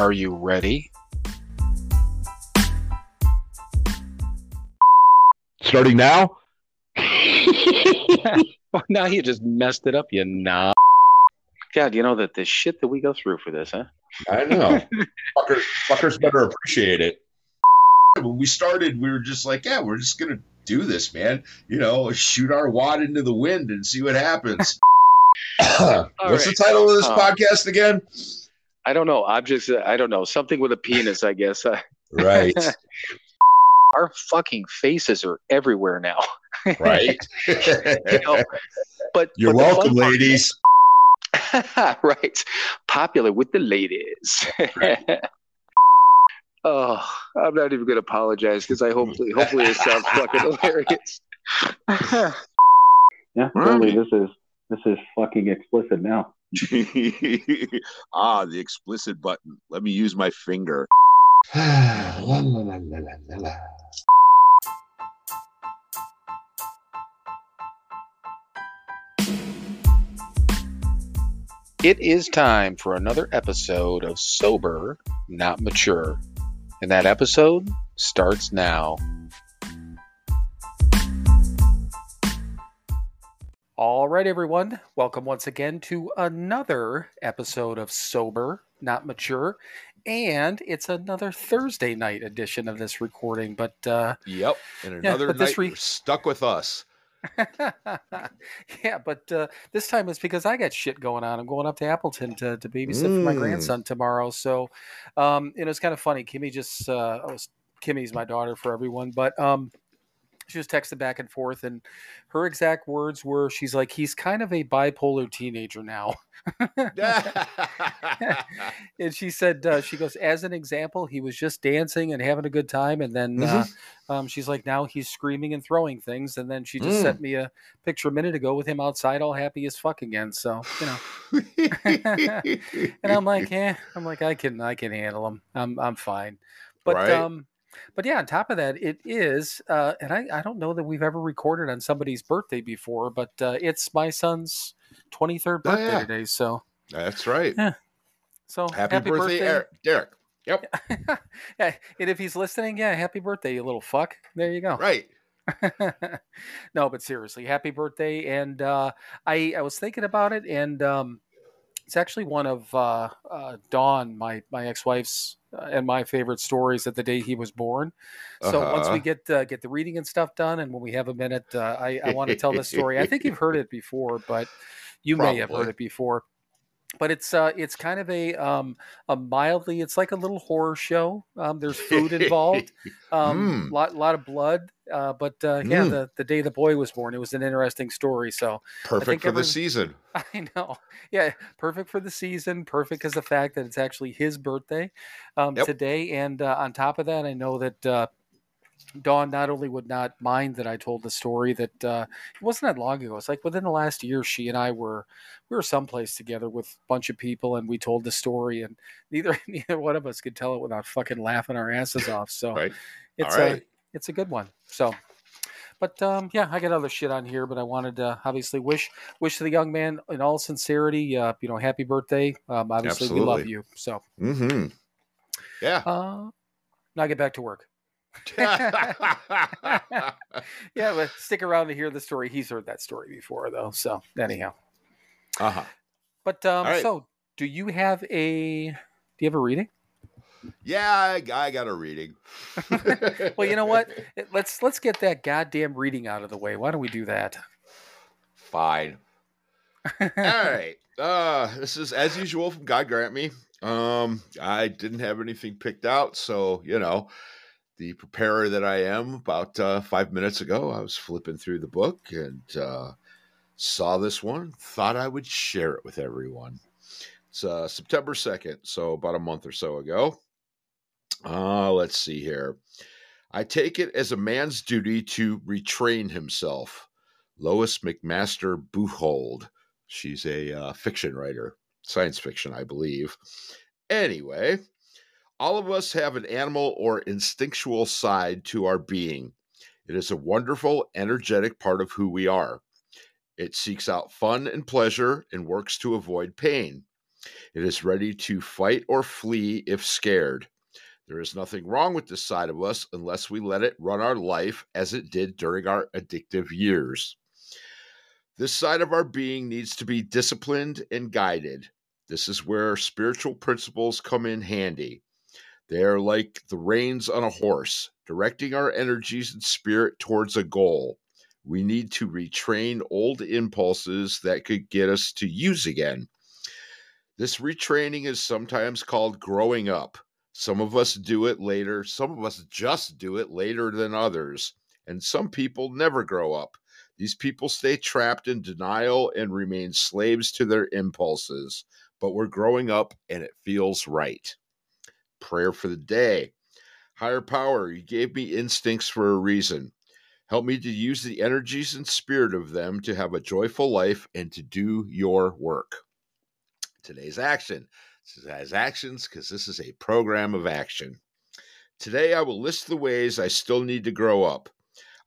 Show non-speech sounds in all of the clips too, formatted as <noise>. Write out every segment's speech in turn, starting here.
Are you ready? Starting now? <laughs> Oh, now you just messed it up, you knob. God, you know that the shit that we go through for this, huh? I know. <laughs> fuckers, fuckers better appreciate it. When we started, we were just like, yeah, we're just going to do this, man. You know, shoot our wad into the wind and see what happens. <laughs> What's right. the title of this Um, podcast again? I don't know. Objects, uh, I don't know. Something with a penis, I guess. Uh, <laughs> Right, <laughs> our fucking faces are everywhere now. <laughs> right. You know, but You're but welcome, fun part- ladies. right. Popular with the ladies. oh, I'm not even going to apologize because I hopefully, hopefully it sounds fucking hilarious. Yeah, Right. totally. This is this is fucking explicit now. <laughs> ah, the explicit button. Let me use my finger. La, la, la, la, la, la. It is time for another episode of Sober, Not Mature. And that episode starts now. All right, everyone. Welcome once again to another episode of Sober, Not Mature. And it's another Thursday night edition of this recording. But uh, Yep. And another this night re- you're stuck with us. <laughs> yeah, but uh, this time it's because I got shit going on. I'm going up to Appleton to, to babysit for my Mm. grandson tomorrow. So, um, you know, it's kind of funny. Kimmy just, uh, I was, Kimmy's my daughter for everyone, but um, she was texting back and forth, and her exact words were, "She's like, he's kind of a bipolar teenager now." <laughs> and she said, uh, "She goes, as an example, he was just dancing and having a good time, and then." Uh, um, she's like, now he's screaming and throwing things. And then she just Mm. sent me a picture a minute ago with him outside, all happy as fuck again. So, you know, <laughs> and I'm like, eh, I'm like, I can, I can handle him. I'm, I'm fine. But, Right. um, but yeah, on top of that, it is, uh, and I, I don't know that we've ever recorded on somebody's birthday before, but uh, it's my son's 23rd Oh, birthday yeah. today. So, That's right. so Happy, birthday, Eric. Derek. Yep. <laughs> yeah, and if he's listening, yeah, happy birthday, you little fuck. There you go. Right. <laughs> no, but seriously, happy birthday! And uh, I I was thinking about it, and um, it's actually one of uh, uh, Dawn, my my ex wife's, uh, and my favorite stories at the day he was born. So once Uh-huh. we get uh, get the reading and stuff done, and when we have a minute, uh, I I want to tell this story. I think you've heard it before, but you may have heard <laughs> it before. But it's uh it's kind of a um a mildly it's like a little horror show. Um, there's food involved <laughs> um Mm. lot lot of blood uh but uh yeah Mm. the the day the boy was born it was an interesting story so Perfect for every- the season. <laughs> i know yeah perfect for the season perfect as the fact that it's actually his birthday um Yep. today and uh, on top of that i know that uh Dawn not only would not mind that I told the story that uh, it wasn't that long ago. It's like within the last year, she and I were we were someplace together with a bunch of people, and we told the story, and neither <laughs> neither one of us could tell it without fucking laughing our asses off. So Right. it's All a it's a good one. So, but um, yeah, I got other shit on here, but I wanted to obviously wish wish the young man in all sincerity, uh, you know, happy birthday. Um, obviously, we love you. So, Mm-hmm. Yeah. uh, now get back to work. <laughs> Yeah, but stick around to hear the story. He's heard that story before, though. So anyhow, uh-huh. but um, right. so do you have a do you have a reading? Yeah, I, I got a reading. <laughs> Well, you know what? Let's let's get that goddamn reading out of the way. Why don't we do that? Fine. All right. Uh, this is as usual from God Grant Me. Um, I didn't have anything picked out, so you know, the preparer that I am, about uh, five minutes ago, I was flipping through the book and uh, saw this one. Thought I would share it with everyone. It's uh, September second, so about a month or so ago. Uh, let's see here. I take it as a man's duty to retrain himself. Lois McMaster Bujold. She's a uh, fiction writer, science fiction, I believe. Anyway, all of us have an animal or instinctual side to our being. It is a wonderful, energetic part of who we are. It seeks out fun and pleasure and works to avoid pain. It is ready to fight or flee if scared. There is nothing wrong with this side of us unless we let it run our life as it did during our addictive years. This side of our being needs to be disciplined and guided. This is where spiritual principles come in handy. They are like the reins on a horse, directing our energies and spirit towards a goal. We need to retrain old impulses that could get us to use again. This retraining is sometimes called growing up. Some of us do it later, some of us just do it later than others, and some people never grow up. These people stay trapped in denial and remain slaves to their impulses, but we're growing up and it feels right. Prayer for the day. Higher power, you gave me instincts for a reason. Help me to use the energies and spirit of them to have a joyful life and to do your work. Today's action. This has actions because this is a program of action. Today, I will list the ways I still need to grow up.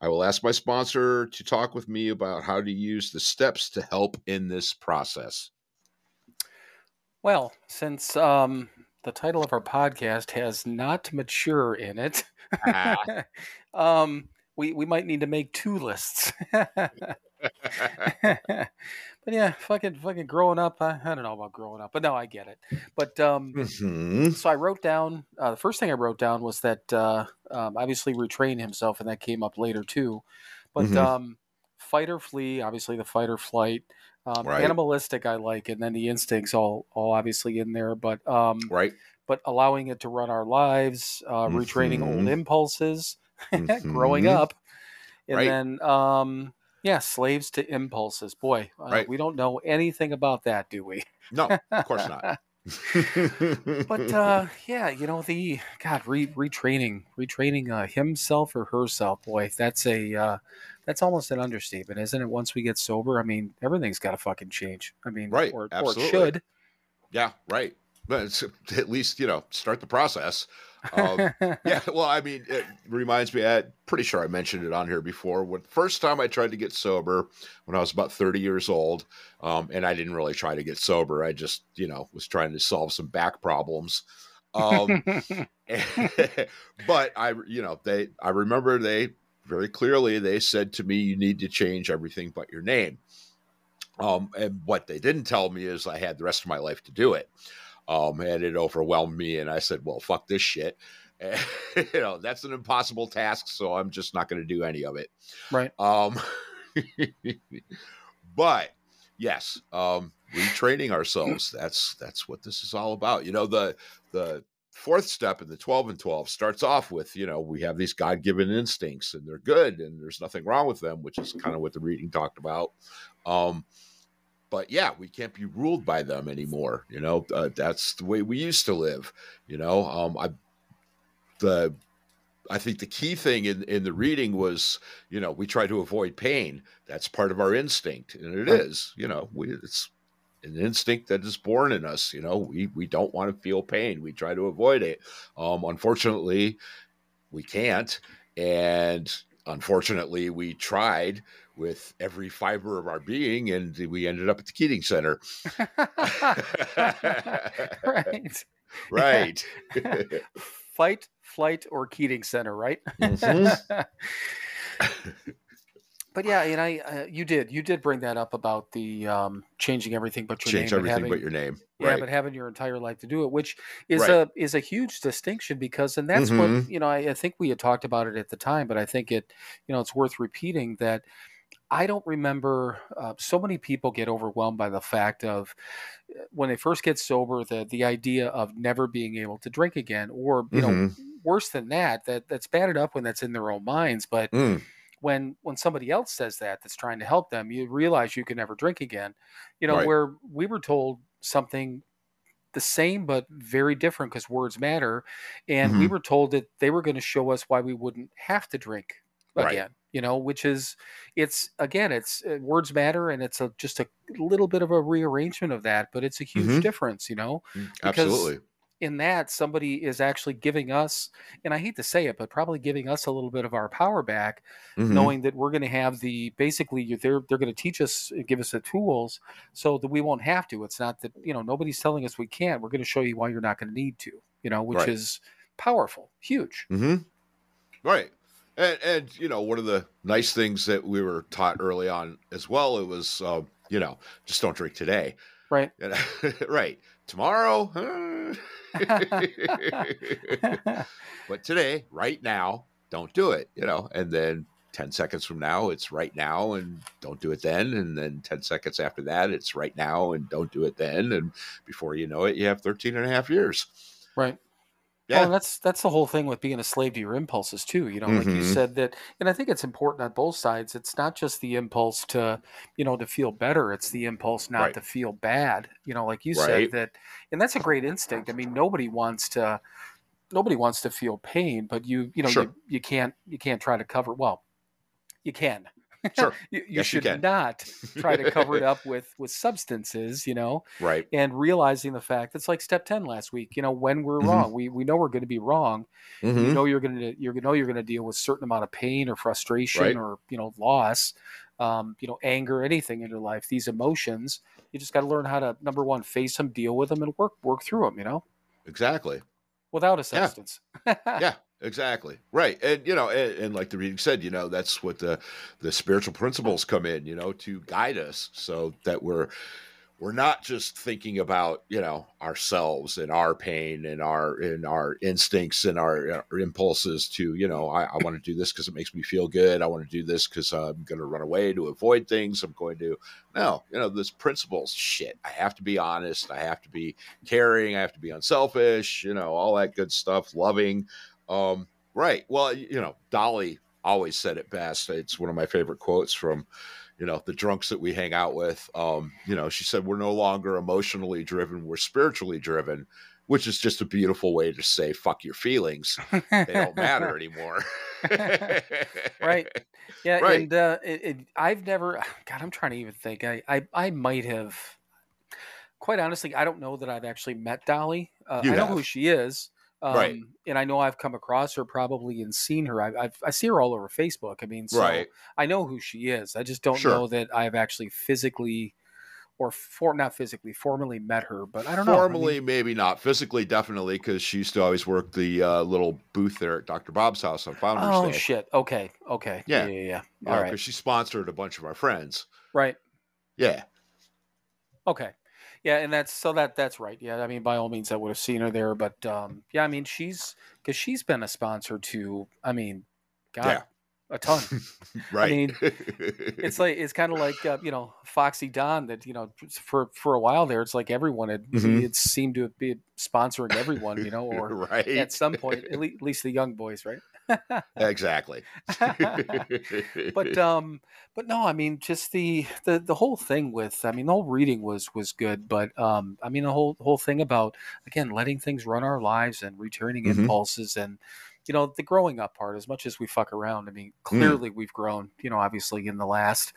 I will ask my sponsor to talk with me about how to use the steps to help in this process. Well, since um, the title of our podcast has not mature in it, Ah. <laughs> um, we we might need to make two lists. <laughs> <laughs> but yeah, fucking fucking growing up. I, I don't know about growing up, but no, I get it. But um, Mhm. so I wrote down uh, the first thing I wrote down was that uh, um, obviously retrain himself, and that came up later too. But Mhm. um, fight or flee, obviously the fight or flight. Um, Right. Animalistic, I like, and then the instincts all all obviously in there. But um, Right? but allowing it to run our lives, uh, retraining old Mhm. impulses, <laughs> growing Mhm. up, and Right. then um, yeah, slaves to impulses. Boy, uh, Right. we don't know anything about that, do we? No, of course not. <laughs> but <laughs> uh, yeah, you know the God re- retraining, retraining uh, himself or herself. Boy, that's a uh, that's almost an understatement, isn't it? Once we get sober, I mean, everything's got to fucking change. I mean, Right, or, or should. yeah, right. But at least you know start the process. Um, <laughs> yeah, well, I mean, it reminds me. I'm pretty sure I mentioned it on here before. When first time I tried to get sober, when I was about 30 years old, um, and I didn't really try to get sober. I just, you know, was trying to solve some back problems. Um, <laughs> but I, you know, they, I remember they very clearly they said to me, "You need to change everything but your name." Um, and what they didn't tell me is I had the rest of my life to do it. Um, and it overwhelmed me, and I said, "Well, fuck this shit." <laughs> you know, that's an impossible task, so I'm just not going to do any of it. right. Um, <laughs> but yes, um, retraining ourselves. That's that's what this is all about. You know, the the fourth step in the 12 and 12 starts off with, you know, we have these God-given instincts and they're good and there's nothing wrong with them, which is kind of what the reading talked about. Um, but yeah, we can't be ruled by them anymore. You know, uh, that's the way we used to live. You know, um, I the I think the key thing in in the reading was, you know, we try to avoid pain. That's part of our instinct, and it is. You know, we, it's an instinct that is born in us. You know, we we don't want to feel pain. We try to avoid it. Um, unfortunately, we can't, and unfortunately, we tried with every fiber of our being, and we ended up at the Keating Center. <laughs> right. <laughs> right. <laughs> Fight, flight, or Keating Center, right? Mhm. but yeah, and I, uh, you did, you did bring that up about the um, changing everything but your Change name, everything having, but your name. yeah, right. but having your entire life to do it, which is Right. a is a huge distinction because, and that's what Mhm. you know. I, I think we had talked about it at the time, but I think it, you know, it's worth repeating that. I don't remember. Uh, so many people get overwhelmed by the fact of uh, when they first get sober, the the idea of never being able to drink again, or you know, Mhm. worse than that, that that's bad up when that's in their own minds, but Mm. when when somebody else says that that's trying to help them you realize you can never drink again you know Right. where we were told something the same but very different because words matter and we Mhm. were told that they were going to show us why we wouldn't have to drink Right. You know which is it's again it's uh, words matter and it's a just a little bit of a rearrangement of that but it's a huge Mhm. difference you know Mm, Because- Absolutely. in that somebody is actually giving us, and I hate to say it, but probably giving us a little bit of our power back, Mhm. knowing that we're going to have the basically they're they're going to teach us, give us the tools so that we won't have to. It's not that you know nobody's telling us we can't. We're going to show you why you're not going to need to. You know, which Right. is powerful, huge. hmm Right. And, and, you know, one of the nice things that we were taught early on as well, it was, uh, you know, just don't drink today. Right. <laughs> Right. Tomorrow. <laughs> but today, right now, don't do it, you know, and then 10 seconds from now, it's right now and don't do it then. And then 10 seconds after that, it's right now and don't do it then. And before you know it, you have 13 and a half years. Right. Yeah. Well, that's that's the whole thing with being a slave to your impulses too. You know, like you Mhm. said that, and I think it's important on both sides. It's not just the impulse to, you know, to feel better. It's the impulse not Right. to feel bad. You know, like you Right. said that, and that's a great instinct. I mean, nobody wants to, nobody wants to feel pain, but you, you know, Sure. you, you can't, you can't try to cover. Well, you can. Sure. <laughs> you, you Yes, should can. not try to cover it <laughs> up with with substances. You know, Right. and realizing the fact that's like step 10 last week you know when we're Mhm. wrong we we know we're going to be wrong Mhm. you know you're going to you know you're going to deal with certain amount of pain or frustration Right. or you know loss um, you know anger anything in your life these emotions you just got to learn how to number one face them deal with them and work work through them you know Exactly. without a Yeah. substance yeah <laughs> exactly. Right. And you know and, and like the reading said you know that's what the the spiritual principles come in you know to guide us so that we're we're not just thinking about you know ourselves and our pain and our and our instincts and our, our impulses to you know i, I want to do this because it makes me feel good. I want to do this because i'm going to run away to avoid things. I'm going to no you know this principles shit i have to be honest. I have to be caring. I have to be unselfish you know all that good stuff loving um, right. Well, you know, Dolly always said it best. It's one of my favorite quotes from, you know, the drunks that we hang out with. Um, you know, she said, We're no longer emotionally driven, we're spiritually driven, which is just a beautiful way to say, fuck your feelings. They don't matter <laughs> anymore. Right. <laughs> Yeah, Right. and uh, it, it, I've never. <sighs> God, I'm trying to even think. I, I, I might have. Quite honestly, I don't know that I've actually met Dolly. Uh, I know who she is, um, Right. and I know I've come across her probably and seen her. I, I've, I see her all over Facebook. I mean, so Right. I know who she is. I just don't Sure. know that I've actually physically, or for not physically, formally met her. But I don't know. I mean, Formally, maybe not. Physically, definitely, because she used to always work the uh, little booth there at Dr. Bob's house on Founders oh Day. shit. Okay. Okay. Yeah. Yeah. Yeah. yeah. You All right. Because she sponsored a bunch of our friends. Right. Yeah. Okay. Yeah, and that's so that that's right. Yeah, I mean, by all means, I would have seen her there, but um, yeah, I mean, she's because she's been a sponsor to. I mean, God, Yeah. a ton. <laughs> right. I mean, it's like it's kind of like uh, you know Foxy Don that you know for for a while there, it's like everyone had Mhm. it seemed to be sponsoring everyone, you know, <laughs> or right. at some point, at le- at least the young boys, right? Exactly. <laughs> but um but no i mean just the the the whole thing with i mean the whole reading was was good but um i mean the whole whole thing about again letting things run our lives and returning Mhm. impulses and you know the growing up part as much as we fuck around i mean Mm. clearly we've grown you know obviously in the last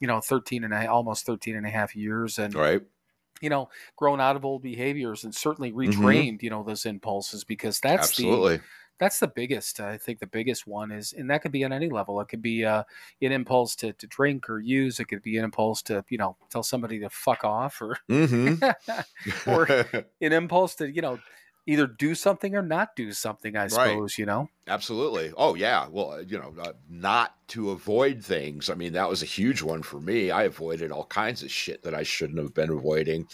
you know 13 and a, almost 13 and a half years and right. you know grown out of old behaviors and certainly retrained you know those impulses because that's the Absolutely. That's the biggest i think the biggest one is and that could be on any level it could be uh, an impulse to, to drink or use it could be an impulse to you know tell somebody to fuck off or hmm <laughs> Or- <laughs> an impulse to you know either do something or not do something i suppose you know Absolutely. Oh yeah. Well, you know, uh, not to avoid things. I mean, that was a huge one for me. I avoided all kinds of shit that I shouldn't have been avoiding.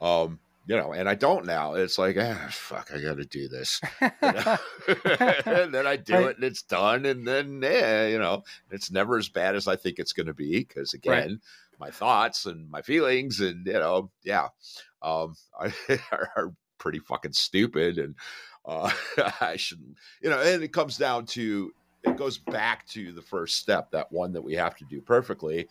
Um, you know, and I don't now. It's like, ah, fuck, I got to do this. <laughs> <laughs> And then I do Right. it and it's done. And then, yeah, you know, it's never as bad as I think it's going to be. Cause again, my thoughts and my feelings and, you know, yeah, um, <laughs> I, are, are pretty fucking stupid. And, uh, I shouldn't, you know, and it comes down to, it goes back to the first step, that one that we have to do perfectly.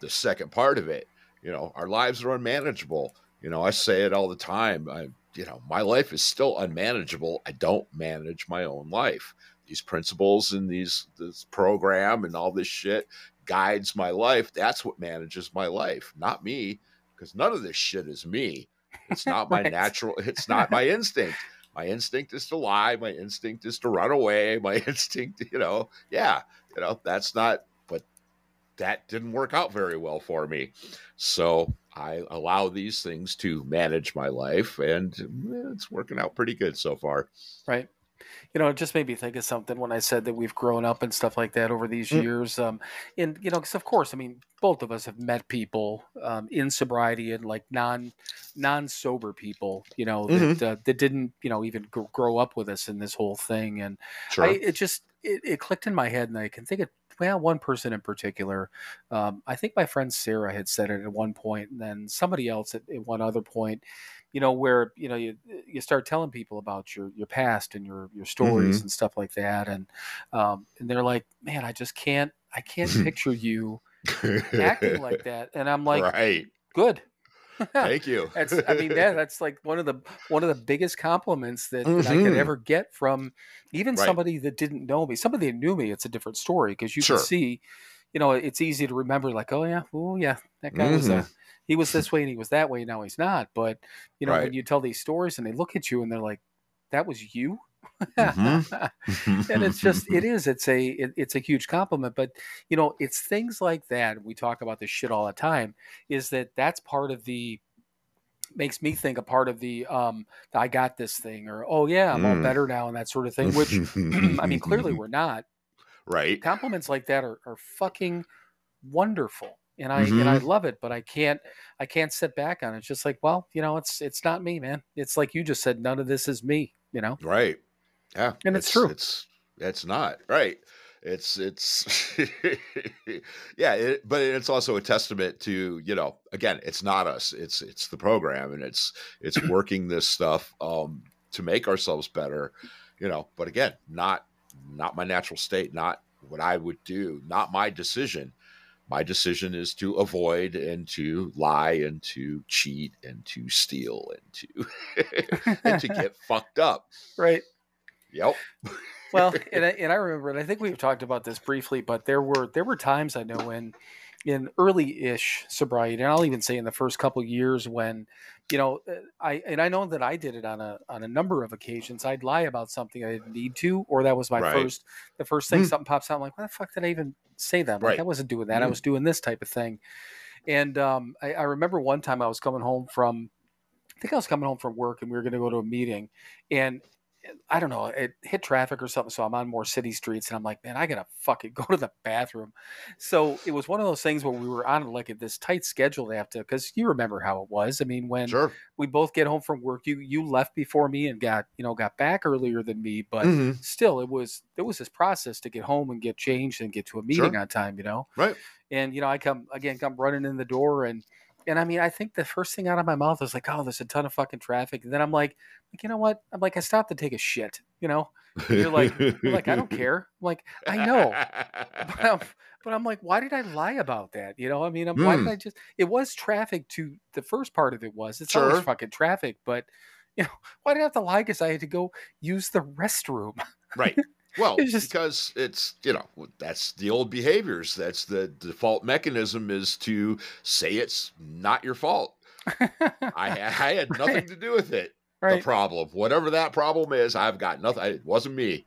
The second part of it, you know, our lives are unmanageable. You know, I say it all the time. I, you know, my life is still unmanageable. I don't manage my own life. These principles and these this program and all this shit guides my life. That's what manages my life, not me, because none of this shit is me. It's not <laughs> my Right. natural. It's not my <laughs> instinct. my instinct is to lie. My instinct is to run away. <laughs> My instinct, you know, yeah, you know, that's not, but that didn't work out very well for me. So I allow these things to manage my life, and eh, it's working out pretty good so far. Right. You know, it just made me think of something when I said that we've grown up and stuff like that over these Mm. years. Um, and you know, because of course, I mean, both of us have met people um, in sobriety and like non non sober people. You know, that uh, that didn't you know even gr- grow up with us in this whole thing. And Sure. I, it just it, it clicked in my head, and I can think of well one person in particular. Um, I think my friend Sarah had said it at one point, and then somebody else at, at one other point. You know where you know you you start telling people about your your past and your your stories and stuff like that, and um, and they're like, man, I just can't I can't <laughs> picture you acting like <laughs> that, and I'm like, right. good. <laughs> Thank you. That's I mean that <laughs> that's like one of the one of the biggest compliments that, that I could Mhm. ever get from even Right. somebody that didn't know me. Somebody that knew me, it's a different story because you Sure. can see, you know, it's easy to remember like, oh yeah, oh yeah, that guy was a he was this way and he was that way, now he's not. But you know, Right. when you tell these stories and they look at you and they're like, that was you. Mhm. <laughs> and it's just it is it's a it, it's a huge compliment but you know it's things like that we talk about this shit all the time is that that's part of the makes me think a part of the um i got this thing or oh yeah i'm all Mm. better now and that sort of thing which <clears throat> i mean clearly <laughs> we're not right. compliments like that are, are fucking wonderful and i and i love it but i can't i can't sit back on it it's just like well you know it's it's not me man it's like you just said none of this is me you know Right. Yeah. And it's true. It's it's not right. It's it's <laughs> yeah, it, but it's also a testament to you know again, it's not us. It's it's the program, and it's it's <clears throat> working this stuff um, to make ourselves better. You know, but again, not not my natural state, not what I would do, not my decision. My decision is to avoid and to lie and to cheat and to steal and to <laughs> and to <laughs> get fucked up. right Yep. well, <laughs> and I, and I remember, and I think we've talked about this briefly, but there were there were times I know in in early-ish sobriety, and I'll even say in the first couple years when, you know, uh, I and I know that I did it on a on a number of occasions. I'd lie about something I didn't need to, or that was my Right. first the first thing Mm. something pops out. I'm like, why the fuck did I even say that? Like, Right. I wasn't doing that. I Mm. was doing this type of thing. And um, I, I remember one time I was coming home from, I think I was coming home from work, and we were going to go to a meeting, and I don't know, it hit traffic or something. So I'm on more city streets and I'm like, man, I gotta fucking <laughs> go to the bathroom. So it was one of those things where we were on like this tight schedule to have to, because you remember how it was. I mean, when Sure. we both get home from work, you you left before me and got you know got back earlier than me, but Mhm. still, it was there was this process to get home and get changed and get to a meeting Sure. on time, you know. Right. And you know, I come again, come running in the door and. And I mean, I think the first thing out of my mouth was like, "Oh, there's a ton of fucking traffic." And then I'm like, like, you know what? I'm like, I stopped to take a shit. You know, you're like, you're like, I don't <laughs> care. I'm like, I know, <laughs> but I'm, but I'm like, why did I lie about that? You know, I mean, I'm, why did Hmm. I just? It was traffic to the first part of it was. It's always fucking traffic, but you know, why did I have to lie? Because I had to go use the restroom. right. Well, It's just- because it's you know that's the old behaviors. That's the default mechanism is to say it's not your fault. I I had <laughs> nothing Right. to do with it. The problem, whatever that problem is, I've got nothing. It wasn't me.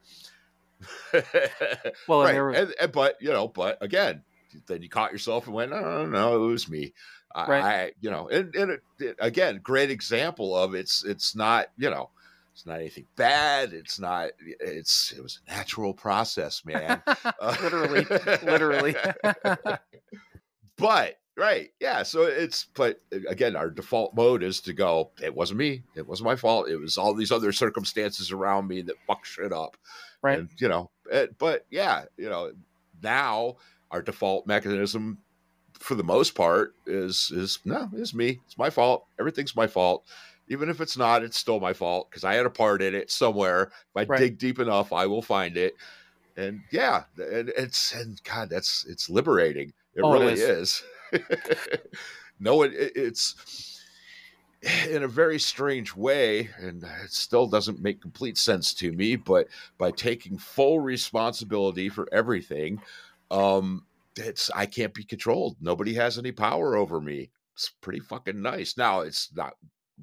<laughs> Well, right. was- and, and- but you know, but again, then you caught yourself and went, no, no, no, it was me. I, Right. I you know, and, and it, it- again, great example of it's it's not you know, it's not anything bad. It's not. It's it was a natural process, man. <laughs> Uh, literally, literally. <laughs> but right, yeah. So it's but again, our default mode is to go. It wasn't me. It wasn't my fault. It was all these other circumstances around me that fucked shit up. Right. And, you know, it, but yeah, you know, now our default mechanism, for the most part, is is no, it's me. It's my fault. Everything's my fault. Even if it's not, it's still my fault because I had a part in it somewhere. If I Right. dig deep enough, I will find it. And yeah, and it's and God, that's it's liberating. It <laughs> Oh, it really is. no, it, it's in a very strange way, and it still doesn't make complete sense to me. But by taking full responsibility for everything, um, it's I can't be controlled. Nobody has any power over me. It's pretty fucking nice. Now it's not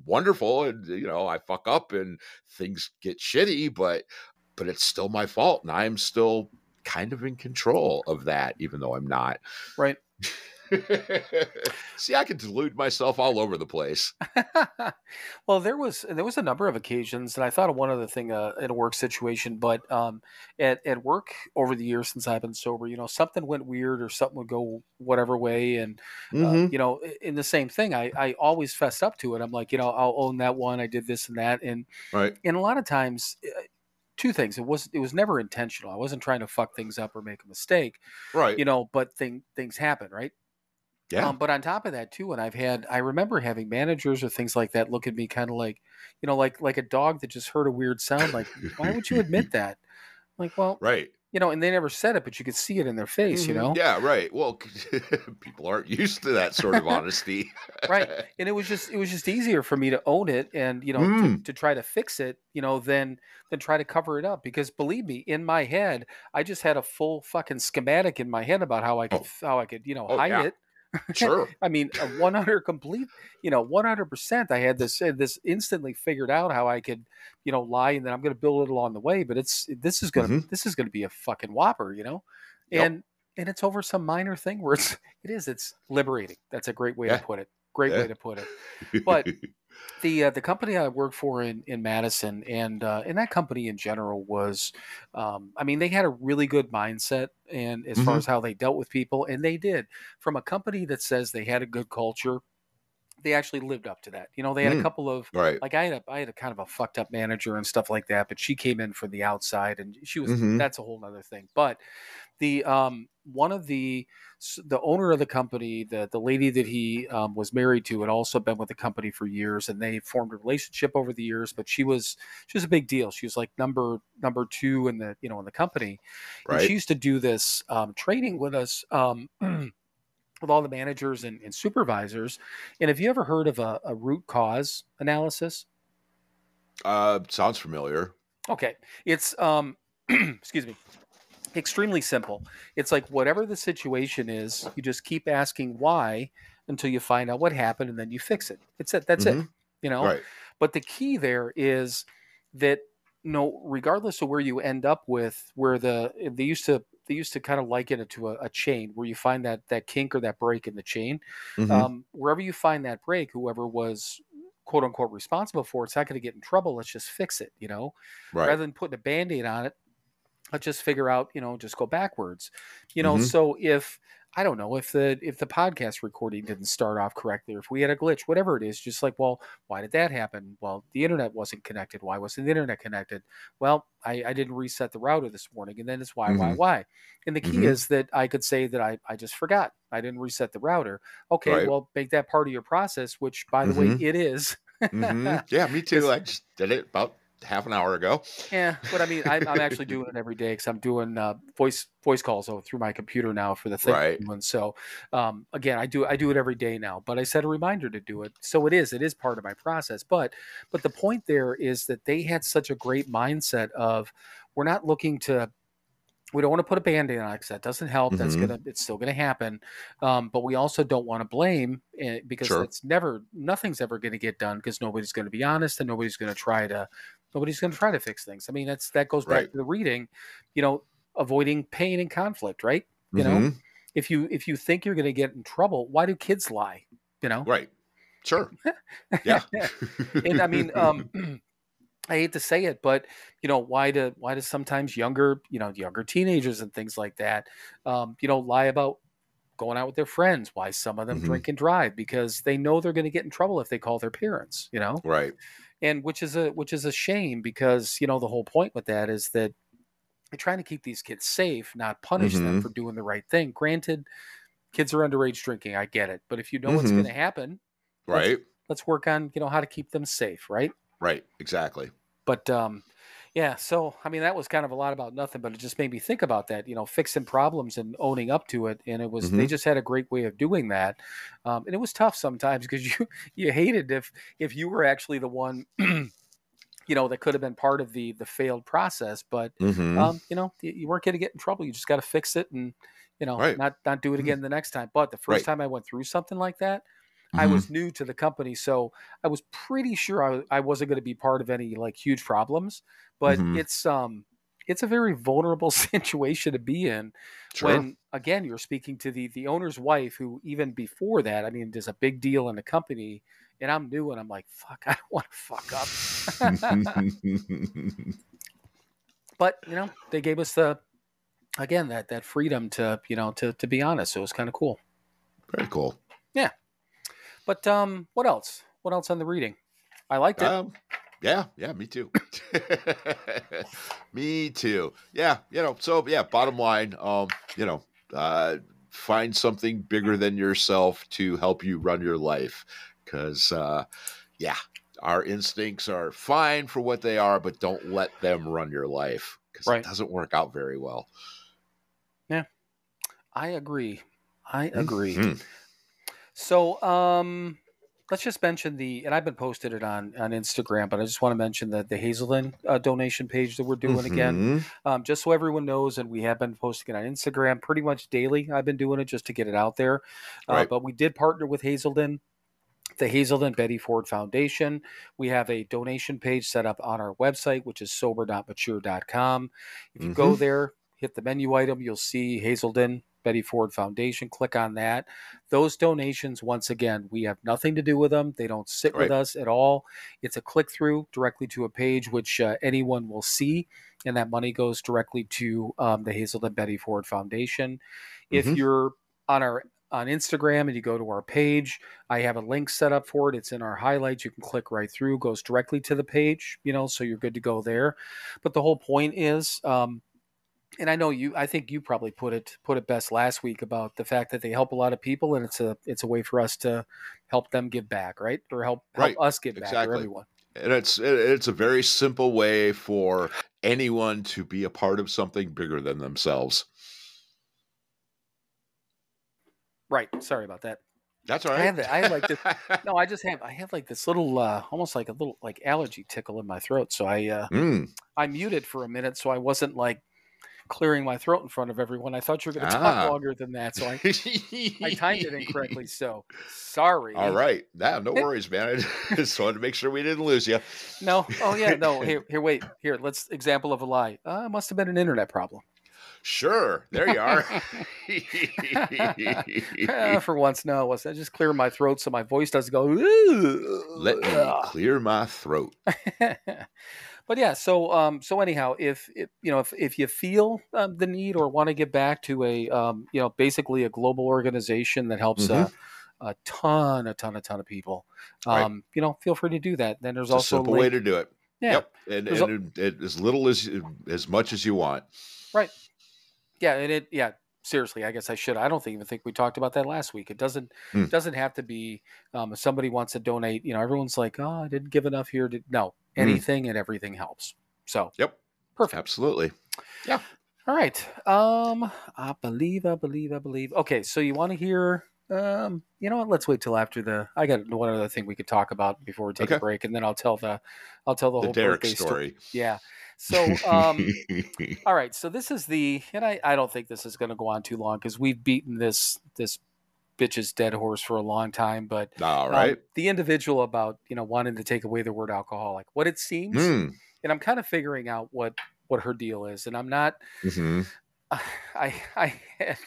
wonderful and you know I fuck up and things get shitty, but but it's still my fault and I'm still kind of in control of that, even though I'm not. Right. <laughs> <laughs> See, I can delude myself all over the place. <laughs> well, there was there was a number of occasions, and I thought of one other thing uh, in a work situation. But um, at at work over the years since I've been sober, you know, something went weird or something would go whatever way, and uh, Mhm. you know, in the same thing, I I always fessed up to it. I'm like, you know, I'll own that one. I did this and that, and Right. and a lot of times. uh, Two things. It was it was never intentional. I wasn't trying to fuck things up or make a mistake, Right. you know. But thing things happen, right? Yeah. Um, but on top of that too, and I've had, I remember having managers or things like that look at me kind of like, you know, like like a dog that just heard a weird sound. Like, why would you admit <laughs> that? Like, well, right. you know, and they never said it, but you could see it in their face, you Mhm. know, Yeah, right. Well, <laughs> people aren't used to that sort of honesty. right? <laughs> And it was just, it was just easier for me to own it and you know to, Mm. to try to fix it, you know, than than try to cover it up. Because believe me, in my head, I just had a full fucking schematic in my head about how I could, how I could, you know, Oh, hide yeah. it. Sure. <laughs> I mean, a 100 complete, you know, 100%. I had this, this instantly figured out how I could, you know, lie and then I'm going to build it along the way. But it's, this is going to, this is going to be a fucking whopper, you know? Mm-hmm. Yep. And, and it's over some minor thing where it's, <laughs> it is, it's liberating. That's a great way Yeah. to put it. Great Yeah. way to put it. But- <laughs> The, uh, the company I worked for in, in Madison and, uh, and that company in general was, um, I mean, they had a really good mindset and as far Mhm. as how they dealt with people and they did from a company that says they had a good culture they actually lived up to that you know they had a Mm. couple of right. like i had a i had a kind of a fucked up manager and stuff like that but she came in from the outside and she was Mhm. that's a whole other thing but the um one of the the owner of the company the the lady that he um, was married to had also been with the company for years and they formed a relationship over the years but she was she was a big deal she was like number number two in the you know in the company and she used to do this um, training with us um, <clears throat> with all the managers and, and supervisors. And have you ever heard of a, a root cause analysis? Uh, sounds familiar. Okay, it's um, <clears throat> excuse me, extremely simple. It's like whatever the situation is, you just keep asking why until you find out what happened, and then you fix it. It's it. That's it. Mhm. You know. Right. But the key there is that no, regardless of where you end up with, where the they used to they used to kind of liken it to a, a chain where you find that that kink or that break in the chain. Mhm. Um, wherever you find that break, whoever was quote unquote responsible for it's not going to get in trouble. Let's just fix it. You know, right. rather than putting a band-aid on it let's just figure out you know just go backwards you know Mhm. so if i don't know if the if the podcast recording didn't start off correctly or if we had a glitch whatever it is just like well why did that happen well the internet wasn't connected why wasn't the internet connected well i, I didn't reset the router this morning and then it's why why Mhm. why and the key Mhm. is that i could say that i i just forgot i didn't reset the router okay Right. well make that part of your process which by the way Mhm. it is Mhm. <laughs> Yeah, me too. I just did it about half an hour ago. Yeah, but I mean, I'm, I'm <laughs> actually doing it every day because I'm doing uh, voice voice calls through my computer now for the thing. Right. And so, um, again, I do I do it every day now. But I set a reminder to do it, so it is it is part of my process. But but the point there is that they had such a great mindset of we're not looking to. We don't want to put a band-aid on it because that doesn't help. That's Mhm. gonna it's still gonna happen. Um, but we also don't want to blame eh, because Sure. it's never nothing's ever going to get done because nobody's going to be honest and nobody's going to try to nobody's going to try to fix things. I mean, that's that goes back Right. to the reading, you know, avoiding pain and conflict, right? You know, Mhm. if you if you think you're going to get in trouble, why do kids lie? You know, Right. Sure. Yeah. <laughs> and I mean, um, <clears throat> I hate to say it, but you know, why do why do sometimes younger, you know, younger teenagers and things like that, um, you know, lie about going out with their friends? Why some of them Mhm. drink and drive because they know they're going to get in trouble if they call their parents. You know, right. And which is a which is a shame because you know the whole point with that is that you're trying to keep these kids safe, not punish them Mhm. for doing the right thing. Granted, kids are underage drinking, I get it, but if you know what's Mhm. going to happen, Let's- Right. let's work on you know how to keep them safe, right? Right. Exactly. But um, yeah, so I mean that was kind of a lot about nothing, but it just made me think about that, you know, fixing problems and owning up to it. And it was they Mhm. just had a great way of doing that, um, and it was tough sometimes because <laughs> you you hated if if you were actually the one. <clears throat> You know that could have been part of the the failed process, but Mhm. um, you know you, you weren't going to get in trouble. You just got to fix it and you know Right. not not do it Mhm. again the next time. But the first Right. time I went through something like that, I Mhm. was new to the company, so I was pretty sure I, I wasn't going to be part of any like huge problems. But Mm-hmm. Mhm. it's um it's a very vulnerable <laughs> situation to be in Sure. when again you're speaking to the the owner's wife, who even before that, I mean, there's a big deal in the company, and I'm new, and I'm like, fuck, I don't want to fuck up. <laughs> but you know, they gave us the again that that freedom to you know to to be honest. So it was kind of cool. Very cool. But um, what else? What else on the reading? I liked it. Um, yeah, yeah, me too. <laughs> me too. Yeah, you know, so yeah, bottom line, um, you know, uh, find something bigger than yourself to help you run your life. Cause uh, yeah, our instincts are fine for what they are, but don't let them run your life. Because Right. it doesn't work out very well. Yeah, I agree. I agree. Mhm. So, um, let's just mention the, and I've been posted it on on Instagram, but I just want to mention the the Hazelden uh, donation page that we're doing again, Mhm. um, just so everyone knows. And we have been posting it on Instagram pretty much daily. I've been doing it just to get it out there. Uh, Right. But we did partner with Hazelden. The Hazelden Betty Ford Foundation. We have a donation page set up on our website, which is sober.mature.com. If you go there, hit the menu item, you'll see Hazelden Betty Ford Foundation. Click on that. Those donations, once again, we have nothing to do with them. They don't sit with us at all. It's a click through directly to a page which uh, anyone will see, and that money goes directly to um, the Hazelden Betty Ford Foundation. If Mhm. you're on our on Instagram and you go to our page, I have a link set up for it. It's in our highlights. You can click right through, goes directly to the page, you know, so you're good to go there. But the whole point is, um, and I know you, I think you probably put it put it best last week about the fact that they help a lot of people, and it's a it's a way for us to help them give back, right, or help help Right. us give back, or Exactly. everyone. And it's it's a very simple way for anyone to be a part of something bigger than themselves. Right. Sorry about that. That's all I have I have, like, this- <laughs> No, I just have I have like this little, uh, almost like a little like allergy tickle in my throat, so I uh, Mm. I muted for a minute so I wasn't like clearing my throat in front of everyone. I thought you were going to Ah. talk longer than that, so I, I timed it <laughs> incorrectly. So sorry. All right. Nah, no <laughs> worries, man. I <laughs> just wanted to make sure we didn't lose you. No. Oh yeah. No. Here. Here. Wait. Here. Let's example of a lie. Uh, must have been an internet problem. Sure. There you are. Uh, for once, no. Wasn't. I just clear my throat so my voice doesn't go. "Ooh." Let me clear my throat. <laughs> but yeah, so um, so anyhow, if, if you know if, if you feel um, the need or want to get back to a um, you know basically a global organization that helps uh, a ton, a ton, a ton of people, Right. um, you know, feel free to do that. Then there's It's a also a simple way to do it. yeah, Yep. And, and it, as little as as much as you want. Yeah, and it yeah. Seriously, I guess I should. I don't think, even think we talked about that last week. It doesn't Hmm. doesn't have to be um, if somebody wants to donate. You know, everyone's like, "Oh, I didn't give enough here." To... No, Hmm. anything and everything helps. So Yep. perfect. Absolutely. Yeah. All right. Um, I believe, I believe, I believe. Okay, so you want to hear? Um, you know what? Let's wait till after the. I got one other thing we could talk about before we take a break, and then I'll tell the, I'll tell the, The whole Derek birthday story. Yeah. So, um, <laughs> all right. So this is the, and I, I don't think this is going to go on too long because we've beaten this this bitch's dead horse for a long time. But all right, um, the individual about you know wanting to take away the word alcoholic, what it seems, Mm. and I'm kind of figuring out what what her deal is, and I'm not. <sighs> hmm I I had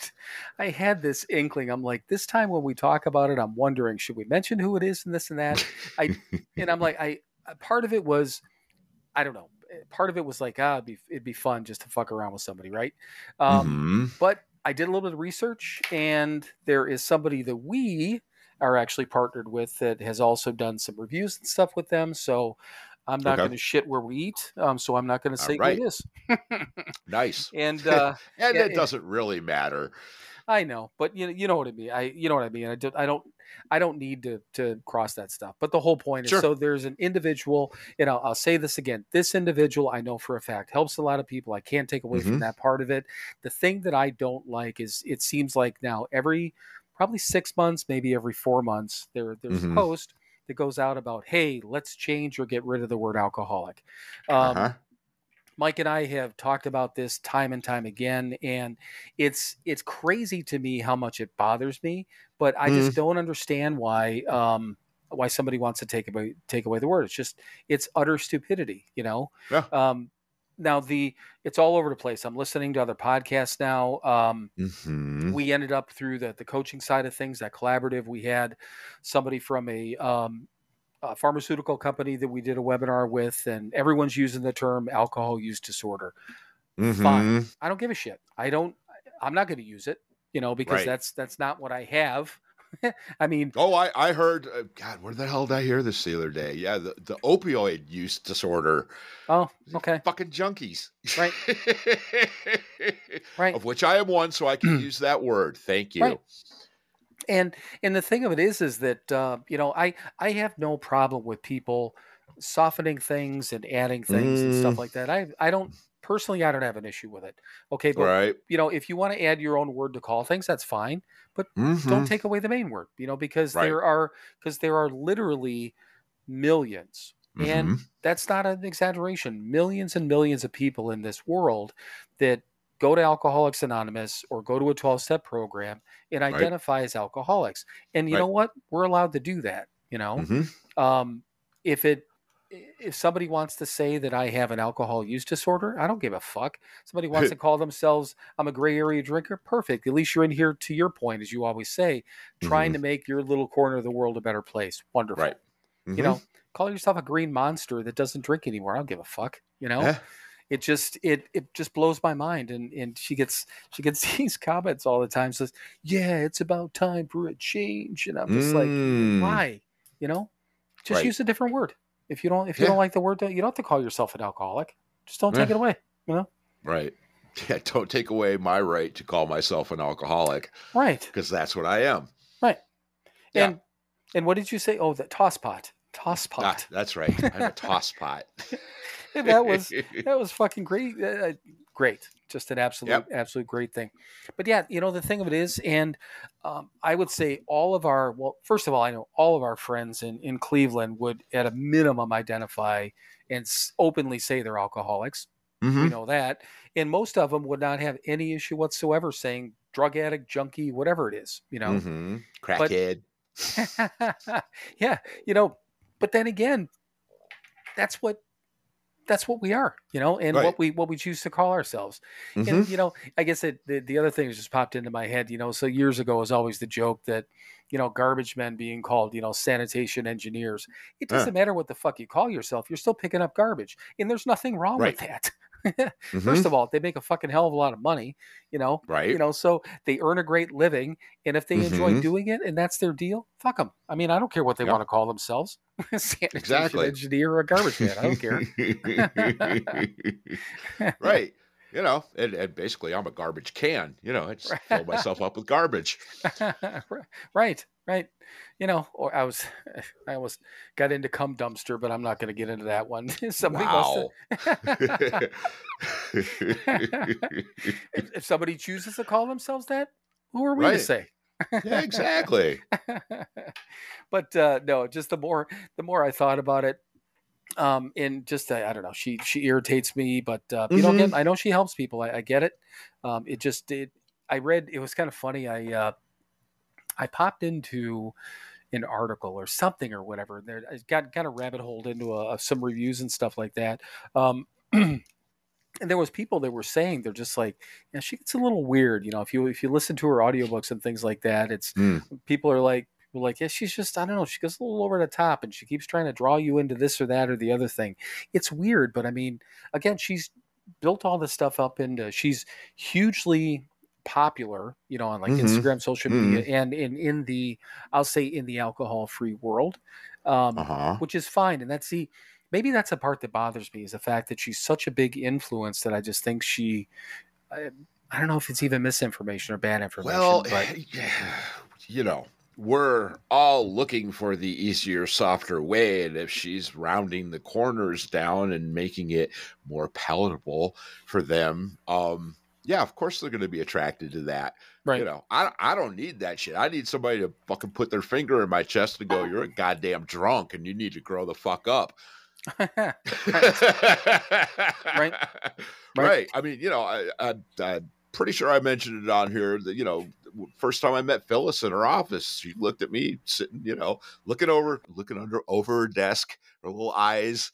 I had this inkling. I'm like, this time when we talk about it, I'm wondering should we mention who it is and this and that. I <laughs> and I'm like, I part of it was, I don't know. Part of it was like, ah, it'd be it'd be fun just to fuck around with somebody, right? Um, Mhm. But I did a little bit of research, and there is somebody that we are actually partnered with that has also done some reviews and stuff with them. So I'm not Okay. going to shit where we eat. Um, so I'm not going to say right. it is. <laughs> Nice. And <laughs> uh, And it doesn't really matter. I know, but you you know what I mean. I you know what I mean. I, do, I don't I don't need to to cross that stuff. But the whole point is, so there's an individual, and I'll, I'll say this again. This individual, I know for a fact, helps a lot of people. I can't take away from Mhm. that part of it. The thing that I don't like is it seems like now every probably six months, maybe every four months, there there's Mhm. a post that goes out about, hey, let's change or get rid of the word alcoholic. Um, uh-huh. Mike and I have talked about this time and time again, and it's it's crazy to me how much it bothers me. But I just don't understand why um, why somebody wants to take away take away the word. It's just it's utter stupidity, you know. Yeah. Um, now the it's all over the place. I'm listening to other podcasts now. Um, Mhm. we ended up through the the coaching side of things, that collaborative. We had somebody from a, um, a pharmaceutical company that we did a webinar with, and everyone's using the term alcohol use disorder. Fine. Mhm. I don't give a shit. I don't. I'm not going to use it, you know, because Right. that's that's not what I have. <laughs> I mean, Oh, I, I heard, uh, God, where the hell did I hear this the other day? Yeah, the, the opioid use disorder. oh, okay, Fucking junkies. Right. <laughs> right. Of which I am one, so I can <clears throat> use that word. Thank you. Right. And and the thing of it is is that uh, you know i i have no problem with people softening things and adding things and stuff Mm. like that i i don't personally i don't have an issue with it okay but Right. you know if you want to add your own word to call things that's fine But don't Mhm. take away the main word you know because Right. there are because there are literally millions and Mhm. that's not an exaggeration millions and millions of people in this world that go to alcoholics anonymous or go to a 12-step program and Right. identify as alcoholics and you Right. know what we're allowed to do that you know Mhm. um, if it if somebody wants to say that I have an alcohol use disorder, I don't give a fuck. Somebody <laughs> wants to call themselves I'm a gray area drinker, perfect. At least you're in here to your point, as you always say, trying to make your little corner of the world a better place. Wonderful. Right. You know, call yourself a green monster that doesn't drink anymore. I don't give a fuck. You know, Yeah. It just it it just blows my mind. And and she gets she gets <laughs> these comments all the time. Says, yeah, it's about time for a change. And I'm just like, Mm. why? You know, just Right. use a different word. If you don't if you Yeah. don't like the word, you don't have to call yourself an alcoholic. Just don't take Yeah. it away. You know, Right. <laughs> Yeah, don't take away my right to call myself an alcoholic right? because that's what I am. Right. Yeah. And and what did you say? Oh, the toss pot. Toss Ah, pot. that's right. I'm a toss <laughs> pot. <laughs> that was <laughs> that was fucking great. Uh, great, just an absolute, absolute great thing. But yeah, you know the thing of it is, and um, I would say all of our well, first of all, I know all of our friends in in Cleveland would at a minimum identify and s- openly say they're alcoholics. We Mhm. know that, and most of them would not have any issue whatsoever saying drug addict, junkie, whatever it is. You know, Mhm. Crackhead. <laughs> yeah, you know, but then again, that's what that's what we are, you know, and Right. what we what we choose to call ourselves. Mhm. And you know, I guess it, the the other thing that just popped into my head, you know, so years ago was always the joke that you know garbage men being called you know sanitation engineers. It doesn't matter what the fuck you call yourself, you're still picking up garbage, and there's nothing wrong with that. <laughs> Mhm. First of all, they make a fucking hell of a lot of money, you know, right. you know so they earn a great living and if they enjoy Mhm. doing it and that's their deal fuck them i mean i don't care what they Yeah. want to call themselves <laughs> sanitation Exactly. engineer or a garbage man i don't care <laughs> right. You know, and, and basically, I'm a garbage can. You know, I just fill myself up with garbage. <laughs> right right you know or i was <laughs> i almost got into cum dumpster but i'm not going to get into that one <laughs> somebody wow. to if, if somebody chooses to call themselves that who are we to say yeah, exactly. but uh, no, just the more the more I thought about it, um, and just uh, I don't know, she she irritates me, but uh, you know, Mm-hmm. I know she helps people. I, I get it. Um, it just it. I read it was kind of funny. I uh, I popped into an article or something or whatever. There, I got got a rabbit hole into uh some reviews and stuff like that. Um, <clears throat> and there was people that were saying they're just like, yeah, she gets a little weird. You know, if you if you listen to her audiobooks and things like that, it's Mm. people are like like, yeah, she's just I don't know, she goes a little over the top and she keeps trying to draw you into this or that or the other thing. It's weird, but I mean, again, she's built all this stuff up into she's hugely popular, you know, on like Mhm. Instagram, social media, and in in the I'll say in the alcohol free world. Um, Uh huh. which is fine. And that's the maybe that's the part that bothers me is the fact that she's such a big influence that I just think she. I, I don't know if it's even misinformation or bad information. Well, but you know, we're all looking for the easier, softer way. And if she's rounding the corners down and making it more palatable for them, um, yeah, of course they're going to be attracted to that. right, You know, I, I don't need that shit. I need somebody to fucking put their finger in my chest and go, "You're a goddamn drunk, and you need to grow the fuck up." <laughs> right. <laughs> right. Right. I mean, you know, I, I, I'm pretty sure I mentioned it on here that, you know, first time I met Phyllis in her office, she looked at me sitting, you know, looking over, looking under over her desk, her little eyes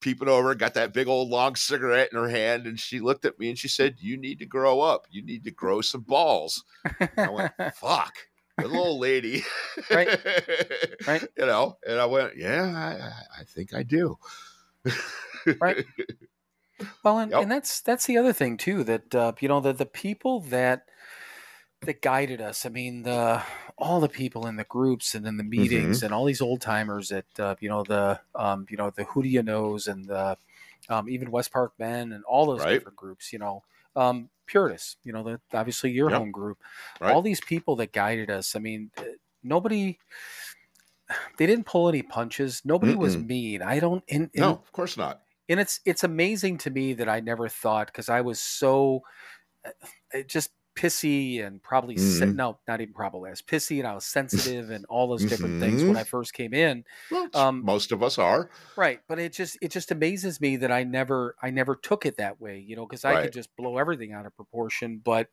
peeping over, got that big old long cigarette in her hand, and she looked at me and she said, "You need to grow up. You need to grow some balls." And I went, <laughs> "Fuck." The little lady, Right. Right. <laughs> You know, and I went, "Yeah, I, I think I do." Right. <laughs> Well, and, Yep. and that's that's the other thing too that uh, you know the the people that that guided us. I mean, the all the people in the groups and in the Mm-hmm. meetings and all these old timers that uh, you know the um, you know the Who Do You Knows and the um, even West Park Men and all those Right. different groups. You know, um, Puritas. You know, the obviously your Yep. home group. Right. All these people that guided us. I mean, uh, nobody. They didn't pull any punches. Nobody was Mm-mm. mean. I don't. In, in, no, of course not. and it's it's amazing to me that I never thought because I was so uh, just pissy and probably sen- Mhm. no not even probably I was pissy and I was sensitive and <laughs> all those different things when Mhm. I first came in Well, Um, most of us are. right but it just it just amazes me that I never I never took it that way you know because I Right. could just blow everything out of proportion but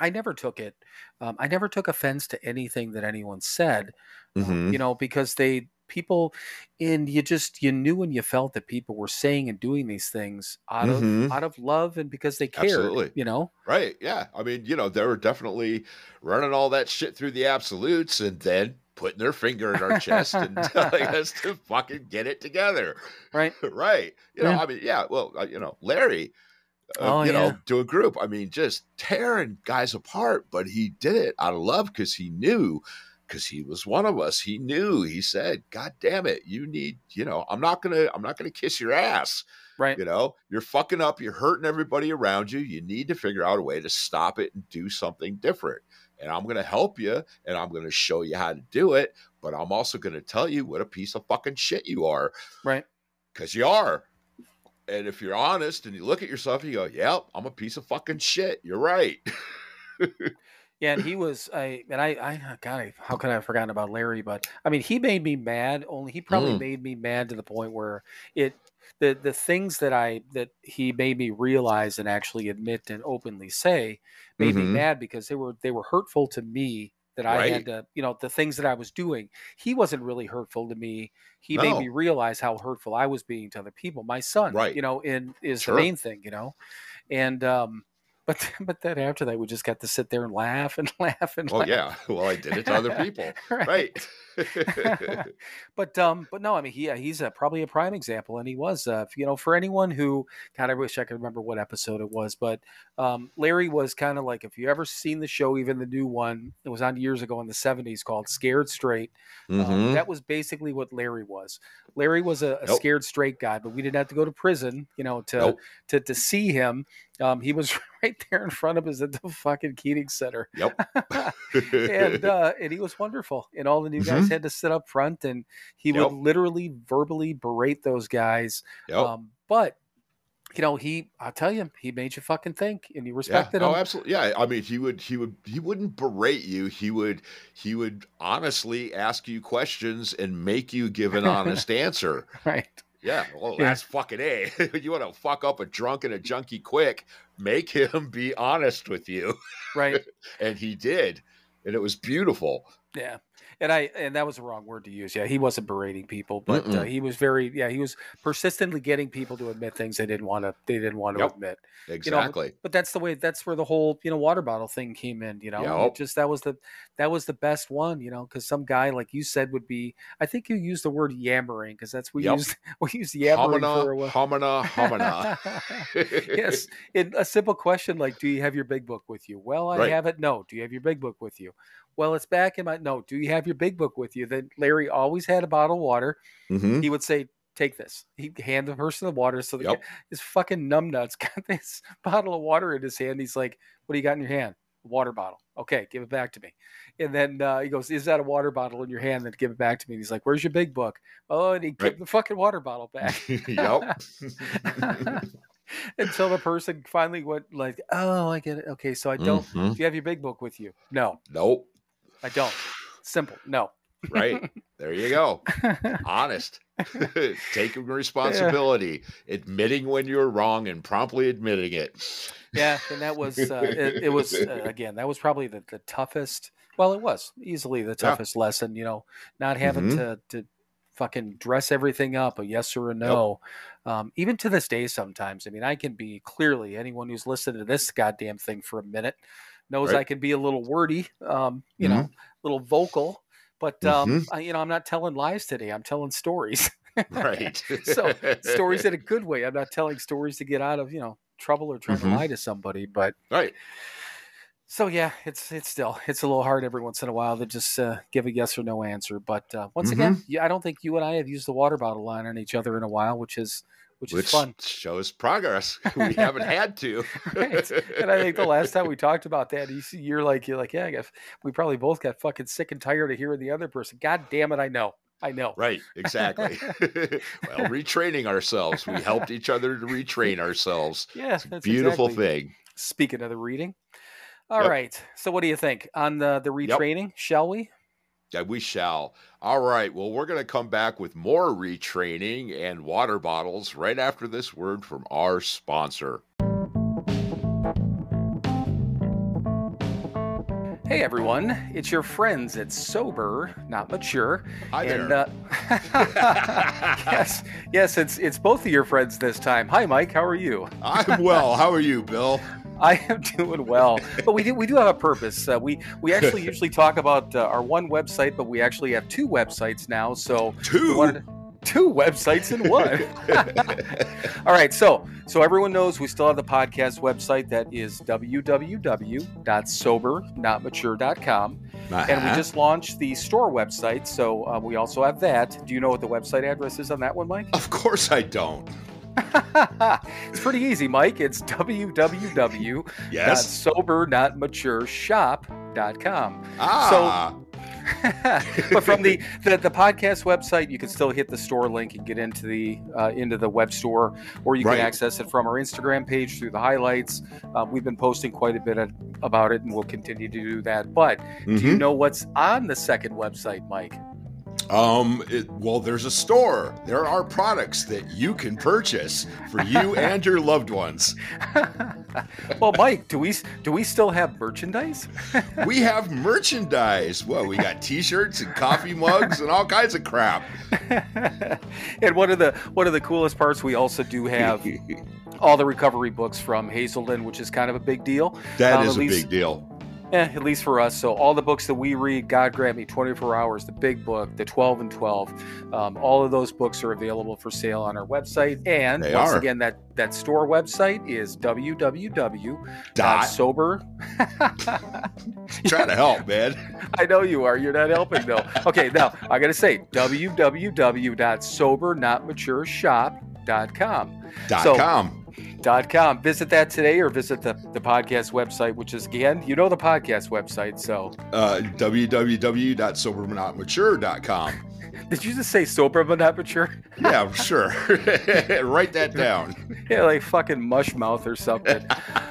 I never took it um, I never took offense to anything that anyone said um, Mhm. you know because they people and you just you knew and you felt that people were saying and doing these things out of out of love and because they cared Absolutely. you know Right. Yeah. I mean, you know, they were definitely running all that shit through the absolutes and then putting their finger in our chest and <laughs> telling <laughs> us to fucking get it together. right <laughs> right. You know, Yeah. I mean, yeah, well, uh, you know, Larry, uh, Oh, you yeah. know, to a group, I mean, just tearing guys apart, but he did it out of love because he knew. Because he was one of us, he knew. He said, "God damn it, you need, you know, I'm not gonna, I'm not gonna kiss your ass. right You know, you're fucking up, you're hurting everybody around you. You need to figure out a way to stop it and do something different. And I'm going to help you and I'm going to show you how to do it. But I'm also going to tell you what a piece of fucking shit you are right because you are. And if you're honest and you look at yourself and you go, yep, I'm a piece of fucking shit. You're right. <laughs> yeah and he was I and I I God I, how could I have forgotten about Larry but I mean he made me mad only he probably Mm. made me mad to the point where it the the things that I that he made me realize and actually admit and openly say made me Mhm. mad because they were they were hurtful to me that I Right. had to you know the things that I was doing he wasn't really hurtful to me he made me realize how hurtful I was being to other people my son Right. you know in is Sure. the main thing you know and um but but then after that we just got to sit there and laugh and <laughs> laugh and well, laugh. yeah. Well, I did it to other people. <laughs> right. <laughs> but um but no i mean he he's a, probably a prime example and he was uh you know for anyone who god i wish i could remember what episode it was but um larry was kind of like if you ever seen the show even the new one it was on years ago in the 70s called scared straight um, Mhm. that was basically what larry was larry was a, a Nope. scared straight guy but we didn't have to go to prison you know to Nope. to, to see him um he was <laughs> right there in front of us at the fucking keating center Yep. <laughs> and uh, and he was wonderful. And all the new guys had to sit up front, and he Mm-hmm. Yep. would literally verbally berate those guys. yep. Um, but you know, he I'll tell you, he made you fucking think, and you respected yeah. him. Oh, absolutely. Yeah. I mean, he would, he would, he wouldn't berate you. He would, he would honestly ask you questions and make you give an honest <laughs> answer. Right? Yeah. Well, Yeah. that's fucking a. <laughs> you want to fuck up a drunk and a junkie quick? Make him be honest with you, Right? <laughs> and he did, and it was beautiful. yeah. And I and that was the wrong word to use. Yeah, he wasn't berating people, but uh, he was very yeah he was persistently getting people to admit things they didn't want to they didn't want to Yep. admit. Exactly. but that's the way that's where the whole you know water bottle thing came in you know Yep. just that was the that was the best one you know because some guy like you said would be i think you used the word yammering because that's what we Yep. used <laughs> we used yammering for a while homina, homina. <laughs> yes <laughs> in a simple question like do you have your big book with you well i Right. have it no do you have your big book with you well it's back in my no do you have your big book with you? Then larry always had a bottle of water. Mhm. he would say take this. He'd hand the person the water so the Yep. guy, his fucking numbnuts <laughs> got this bottle of water in his hand. He's like what do you got in your hand? Water bottle. Okay give it back to me. And then uh, he goes is that a water bottle in your hand? Then give it back to me. And he's like where's your big book? Oh and he Right. gave the fucking water bottle back. <laughs> Yep. <laughs> until the person finally went like oh i get it. Okay so i don't Mhm. do you have your big book with you? No. Nope. I don't simple no Right. There you go. <laughs> Honest. <laughs> Taking responsibility, admitting when you're wrong, and promptly admitting it. Yeah, and that was uh, it, it was uh, again that was probably the, the toughest. Well, it was easily the Yeah. toughest lesson. You know, not having Mhm. to to fucking dress everything up a yes or a no. Um, even to this day, sometimes. I mean, I can be clearly anyone who's listened to this goddamn thing for a minute knows Right. I can be a little wordy. Um, you Mhm. know, a little vocal. But um, Mhm. I, you know, I'm not telling lies today. I'm telling stories. Right. <laughs> so stories in a <laughs> good way. I'm not telling stories to get out of you know trouble or trying Mhm. to lie to somebody. But right. so yeah, it's it's still it's a little hard every once in a while to just uh, give a yes or no answer. But uh, once Mm-hmm. again, I don't think you and I have used the water bottle line on each other in a while, which is which, Which is fun. shows progress. <laughs> We <laughs> haven't had to. Right. And I think the last time we talked about that, you see, you're like you're like yeah, I guess we probably both got fucking sick and tired of hearing the other person. God damn it, I know, I know. Right, exactly. <laughs> well, retraining ourselves. We helped each other to retrain ourselves. Yeah, It's a that's beautiful exactly- thing. Speaking of the reading, all right. Yep. So what do you think on the the retraining? Shall we? Yeah, we shall. All right. Well, we're going to come back with more retraining and water bottles right after this word from our sponsor. Hey everyone, it's your friends at Sober, Not Mature. Hi and there. uh, <laughs> yes, yes, it's it's both of your friends this time. Hi Mike, how are you? I'm well. How are you, Bill? <laughs> I am doing well, but we do we do have a purpose. Uh, we we actually <laughs> usually talk about uh, our one website, but we actually have two websites now. So Two. two websites in one. <laughs> All right, so so everyone knows we still have the podcast website that is www.sobernotmature.com. And we Uh-huh. just launched the store website, so uh, we also have that. Do you know what the website address is on that one, Mike? Of course I don't. <laughs> it's pretty easy, Mike. It's www.sobernotmatureshop.com. Ah. <laughs> but from the, the the podcast website, you can still hit the store link and get into the uh, into the web store, or you Right. can access it from our Instagram page through the highlights. Uh, we've been posting quite a bit of, about it, and we'll continue to do that. But do you Mhm. know what's on the second website, Mike? Um, it, well, there's a store. There are products that you can purchase for you <laughs> and your loved ones. well, Mike, do we do we still have merchandise? <laughs> We have merchandise. Well, we got T-shirts and coffee mugs and all kinds of crap. <laughs> and one of the one of the coolest parts, we also do have all the recovery books from Hazelden, which is kind of a big deal. That Um, is a big deal. Eh, at least for us. So all the books that we read, God grant me 24 hours, the big book, the 12 and 12, um, all of those books are available for sale on our website. And They once are. again, that that store website is www.sober. Dot. <laughs> Try to help, man. I know you are. You're not helping though. Okay, now I got to say www.sobernotmatureshop.com. Dot So- com. Com. Visit that today or visit the, the podcast website, which is again, you know the podcast website. So Uh, www.sobermanotmature.com. <laughs> did you just say sober but not mature? Yeah, sure. <laughs> Write that down. <laughs> Yeah, like fucking mush mouth or something.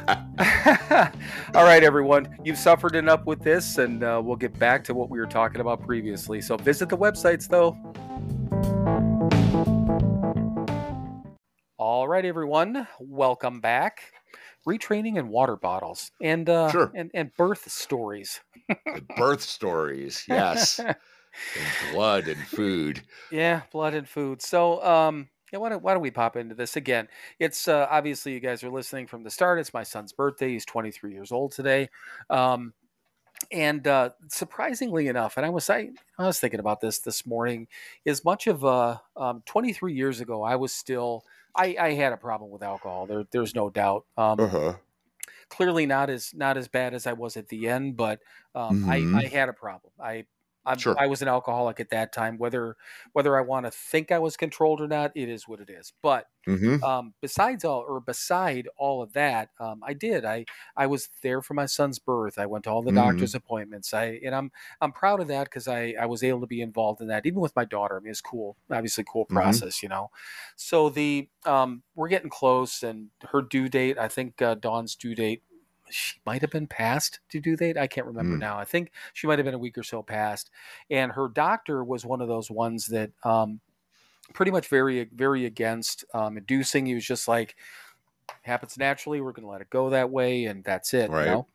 All right, everyone. You've suffered enough with this, and uh, we'll get back to what we were talking about previously. So visit the websites, though. All right, everyone. Welcome back. Retraining and water bottles, and uh, Sure. and and birth stories. Birth stories, <laughs> yes. and blood and food. Yeah, blood and food. So, um, yeah, why don't, why don't we pop into this again? It's uh, obviously you guys are listening from the start. It's my son's birthday. He's 23 years old today. Um, and uh, surprisingly enough, and I was I, I was thinking about this this morning. As much of uh, um, 23 years ago, I was still I, I had a problem with alcohol. There, there's no doubt. Um, Uh-huh. clearly not as not as bad as I was at the end, but um, Mhm. I, I had a problem. I Sure. I was an alcoholic at that time. Whether whether I want to think I was controlled or not, it is what it is. But Mm-hmm. um, besides all or beside all of that, um, I did. I I was there for my son's birth. I went to all the Mhm. doctor's appointments. I and I'm I'm proud of that because I I was able to be involved in that, even with my daughter. I mean, it's cool, obviously cool Mhm. process, you know. So the um, we're getting close, and her due date. I think uh, Dawn's due date. She might have been past to due date. I can't remember Mm. now. I think she might have been a week or so past. And her doctor was one of those ones that um, pretty much very very against um, inducing. He was just like happens naturally. We're gonna let it go that way, and that's it. Right. You know?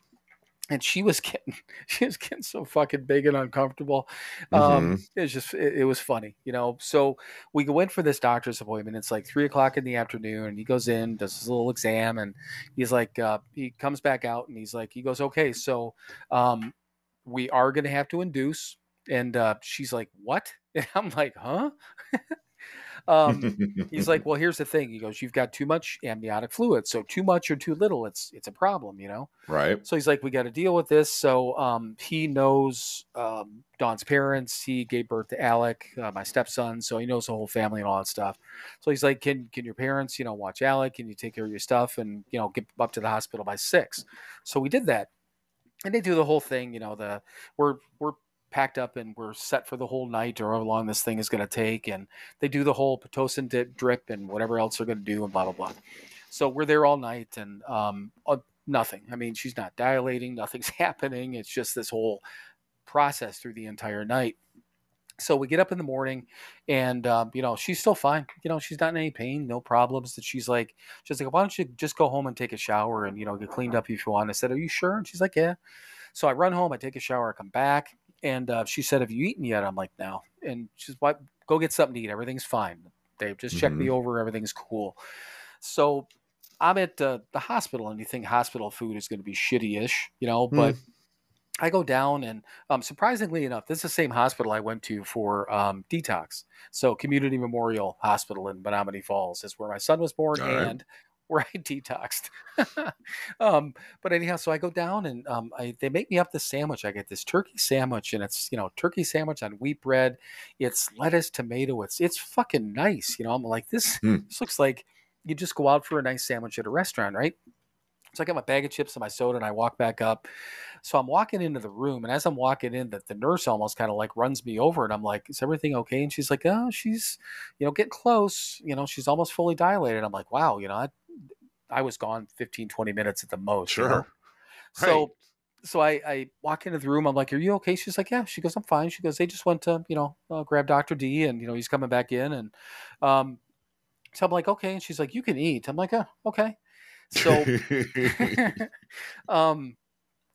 And she was getting <laughs> she was getting so fucking big and uncomfortable. Um, Mhm. it was just it, it was funny, you know. So we go in for this doctor's appointment. It's like three o'clock in the afternoon, and he goes in, does his little exam, and he's like, uh, he comes back out, and he's like, he goes, okay, so um, we are gonna have to induce. And uh, she's like, what? <laughs> And I'm like, huh? <laughs> um, he's like, <laughs> well, here's the thing. He goes, you've got too much amniotic fluid. So too much or too little, it's it's a problem, you know. right. So he's like, we got to deal with this. So um, he knows um, Dawn's parents. He gave birth to Alec, uh, my stepson. So he knows the whole family and all that stuff. So he's like, can can your parents, you know, watch Alec? Can you take care of your stuff and you know get up to the hospital by six? So we did that, and they do the whole thing. You know, the we're we're packed up and we're set for the whole night or how long this thing is going to take, and they do the whole pitocin dip, drip and whatever else they're going to do and blah blah blah. So we're there all night and um, uh, nothing. I mean, she's not dilating, <laughs> nothing's happening. It's just this whole process through the entire night. So we get up in the morning, and um, you know she's still fine. You know she's not in any pain, no problems. That she's like, she's like, why don't you just go home and take a shower and you know get cleaned up if you want? I said, are you sure? And she's like, yeah. So I run home, I take a shower, I come back, and uh, she said, have you eaten yet? I'm like, no. And she's, what? Go get something to eat. Everything's fine. They just checked me over. Everything's cool. So I'm at uh, the hospital, and you think hospital food is going to be shitty-ish, you know, but. I go down and um, surprisingly enough, this is the same hospital I went to for um, detox. So Community Memorial Hospital in Menomonee Falls is where my son was born All right. <laughs> where I detoxed. <laughs> um, but anyhow, so I go down and um, I, they make me up this sandwich. I get this turkey sandwich and it's, you know, turkey sandwich on wheat bread. It's lettuce, tomato. It's, it's fucking nice. You know, I'm like, this, Hmm. this looks like you just go out for a nice sandwich at a restaurant, right? So I got my bag of chips and my soda and I walk back up. So I'm walking into the room, and as I'm walking in, that the nurse almost kind of like runs me over, and I'm like, "Is everything okay?" And she's like, "Oh, she's, you know, getting close. You know, she's almost fully dilated." I'm like, "Wow, you know, I, I was gone 15, 20 minutes at the most." you know? Sure. So, so I, I walk into the room. I'm like, "Are you okay?" She's like, "Yeah." She goes, "I'm fine." She goes, "They just went to, you know, uh, grab Doctor D, and you know, he's coming back in." And um, so I'm like, "Okay." And she's like, "You can eat." I'm like, "Oh, okay." So <laughs> <laughs> um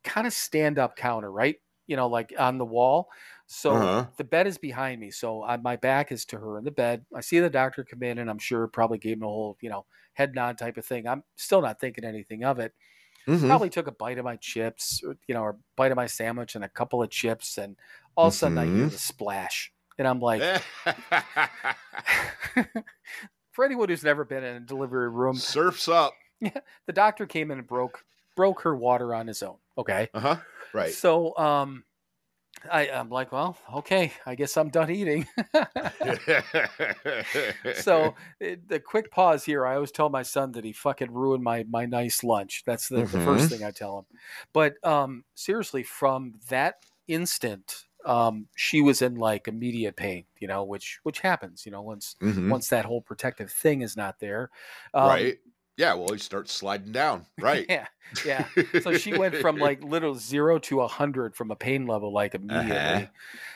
kind of stand up counter right you know like on the wall so Uh-huh. the bed is behind me so I, my back is to her in the bed i see the doctor come in and i'm sure probably gave him a whole you know head nod type of thing i'm still not thinking anything of it Mhm. probably took a bite of my chips or, you know or bite of my sandwich and a couple of chips and all of a sudden i hear Mhm. the splash and i'm like <laughs> <laughs> for anyone who's never been in a delivery room Surfs up. Yeah, <laughs> the doctor came in and broke broke her water on his own okay Uh huh. Right. So um I, I'm like, well, okay, I guess I'm done eating. <laughs> so it, <laughs> the quick pause here. I always tell my son that he fucking ruined my my nice lunch. That's the, the first thing I tell him. But um seriously, from that instant, um, she was in like immediate pain, you know, which which happens, you know, once Mhm. once that whole protective thing is not there. Um, right. Yeah. Well, he starts sliding down. <laughs> Right. Yeah. Yeah. So she went from <laughs> like little zero to a hundred from a pain level like immediately. Uh-huh.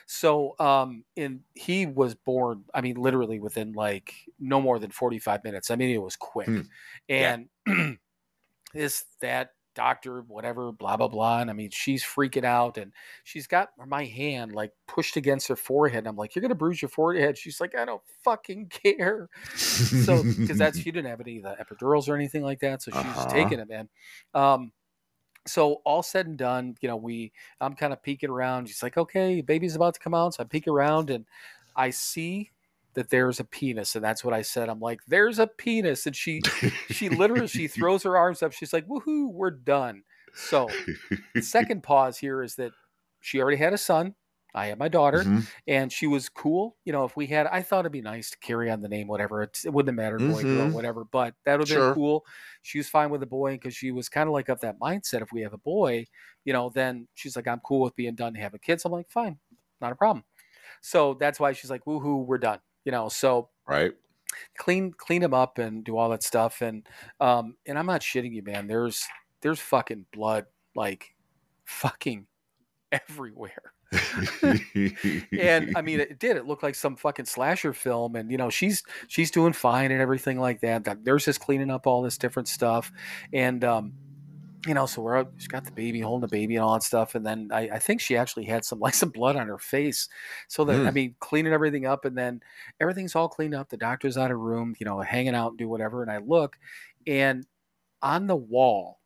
So um and he was born, I mean, literally within like no more than 45 minutes. I mean, it was quick. Hmm. Yeah. And <clears throat> is that doctor, whatever, blah blah blah. And I mean, she's freaking out and she's got my hand like pushed against her forehead. And I'm like, You're gonna bruise your forehead. She's like, I don't fucking care so because that's <laughs> she didn't have any of the epidurals or anything like that, so she's Uh-huh. taking it, man. Um, so all said and done, you know, we I'm kind of peeking around. She's like, "Okay, baby's about to come out," so I peek around and I see that there's a penis, and that's what I said. I'm like, "There's a penis," and she she literally she <laughs> throws her arms up. She's like, "Woohoo, we're done." So the second <laughs> pause here is that she already had a son. I had my daughter Mhm. and she was cool. You know, if we had, I thought it'd be nice to carry on the name, whatever. It's, it wouldn't have mattered, boy, girl, Mhm. whatever. But that would have Sure. been cool. She was fine with a boy because she was kind of like of that mindset. If we have a boy, you know, then she's like, I'm cool with being done having kids. I'm like, fine, not a problem. So that's why she's like, woohoo, we're done. You know, so Right. clean clean them up and do all that stuff. And um, and I'm not shitting you, man. There's there's fucking blood like fucking everywhere. <laughs> and I mean, it did. It looked like some fucking slasher film, and you know, she's she's doing fine and everything like that. The nurse is cleaning up all this different stuff, and um, you know, so we're out, she's got the baby, holding the baby, and all that stuff. And then I, I think she actually had some <laughs> like some blood on her face. So that I Mm. mean, cleaning everything up, and then everything's all cleaned up. The doctor's out of room, you know, hanging out and do whatever. And I look, and on the wall,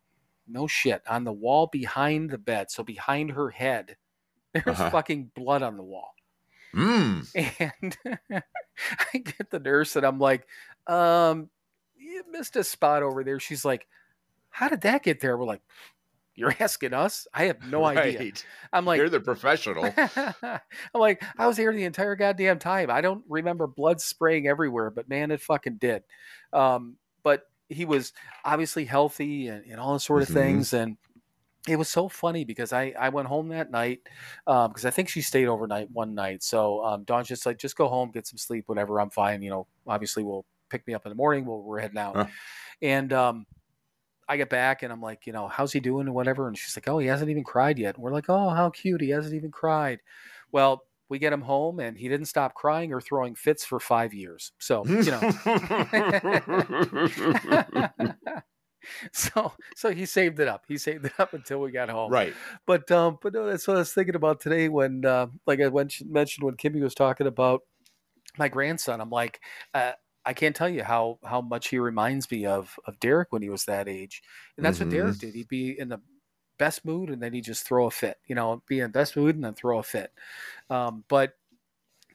no shit, on the wall behind the bed, so behind her head, <laughs> there's Uh-huh. fucking blood on the wall. Mm. <laughs> And I get the nurse and I'm like, um, you missed a spot over there. She's like, How did that get there? We're like, You're asking us? I have no <laughs> idea. I'm like, You're the professional. <laughs> I'm like, I was here the entire goddamn time. I don't remember blood spraying everywhere, but man, it fucking did. Um, but he was obviously healthy and, and all those sort of Mhm. things. And it was so funny because I, I went home that night because I think she stayed overnight one night. So um, Dawn's just like, just go home, get some sleep, whatever. I'm fine. You know, obviously we'll pick me up in the morning. We'll, we're heading out. Huh. And um, I get back and I'm like, you know, how's he doing and whatever. And she's like, oh, he hasn't even cried yet. And we're like, oh, how cute. He hasn't even cried. Well, we get him home and he didn't stop crying or throwing fits for five years. So, you know. <laughs> <laughs> so so he saved it up. He saved it up until we got home. right. But um, but no, that's what I was thinking about today when, uh, like I mentioned, mentioned when Kimmy was talking about my grandson. I'm like, uh, I can't tell you how how much he reminds me of of Derek when he was that age, and that's Mhm. what Derek did. He'd be in the best mood and then he'd just throw a fit. You know, be in the best mood and then throw a fit. Um, but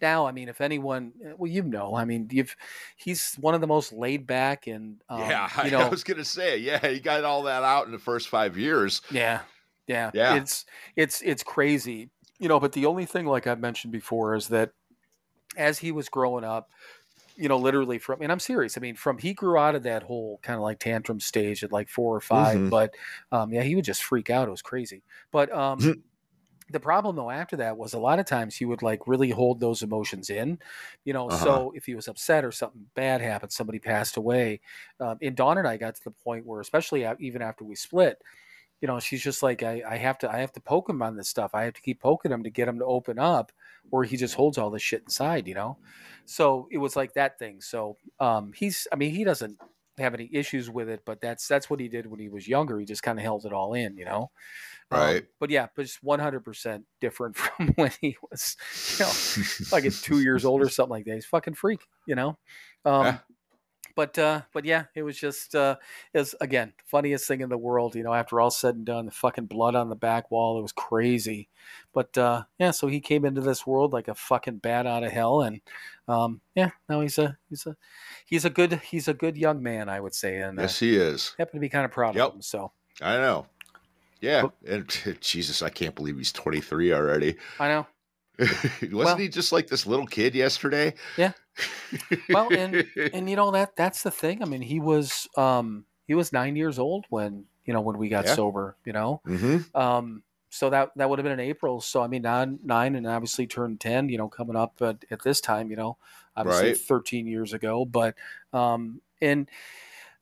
now, I mean, if anyone, well, you know, I mean, you've he's one of the most laid back and um, yeah, <laughs> I, you know, I was gonna say, yeah, he got all that out in the first five years. Yeah, yeah, Yeah. It's it's it's crazy, you know. But the only thing, like I mentioned before, is that as he was growing up, you know, literally from, and I'm serious. I mean, from he grew out of that whole kind of like tantrum stage at like four or 5 Mhm. but um, yeah, he would just freak out. It was crazy. But um, <laughs> the problem though after that was a lot of times he would like really hold those emotions in, you know. Uh-huh. So if he was upset or something bad happened, somebody passed away, um, and Dawn and I got to the point where, especially even after we split, you know, she's just like, I, I have to, I have to poke him on this stuff. I have to keep poking him to get him to open up, or he just holds all this shit inside, you know. So it was like that thing. So um, he's, I mean, he doesn't have any issues with it, but that's that's what he did when he was younger. He just kind of held it all in, you know. Um, Right. but yeah, but just one hundred percent different <laughs> from when he was, you know, like at two years old or <laughs> something like that. He's a fucking freak, you know. Um, Yeah. But uh, but yeah, it was just uh, was again funniest thing in the world. You know, after all said and done, the fucking blood on the back wall, it was crazy. But uh, yeah, so he came into this world like a fucking bat out of hell, and um, yeah, now he's a he's a he's a good he's a good young man, I would say, and uh, yes, he is. happen to be kind of proud Yep. of him. So I know. Yeah, and <laughs> Jesus, I can't believe he's 23 already. I know. <laughs> Wasn't Well- he just like this little kid yesterday? Yeah. Well, and <laughs> and you know that that's the thing. I mean, he was um he was nine years old when you know when we got Yeah. sober. You know, hmm um so that that would have been in April. So I mean, nine nine and obviously turned ten. You know, coming up at, at this time. You know, obviously Right. thirteen years ago. But um and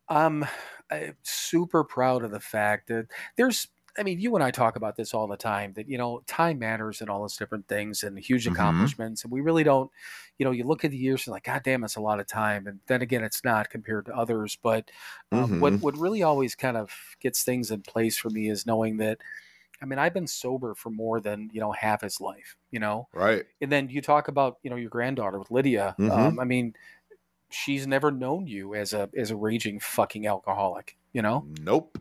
I'm uh, super proud of the fact that there's. I mean, you and I talk about this all the time that, you know, time matters and all those different things and huge Mhm. accomplishments. And we really don't, you know, you look at the years and like, God damn, it's a lot of time. And then again, it's not compared to others. But um, what, Mhm. what really always kind of gets things in place for me is knowing that, I mean, I've been sober for more than, you know, half his life, you know? Right. And then you talk about, you know, your granddaughter with Lydia. Mhm. Um, I mean, she's never known you as a, as a raging fucking alcoholic, you know? Nope.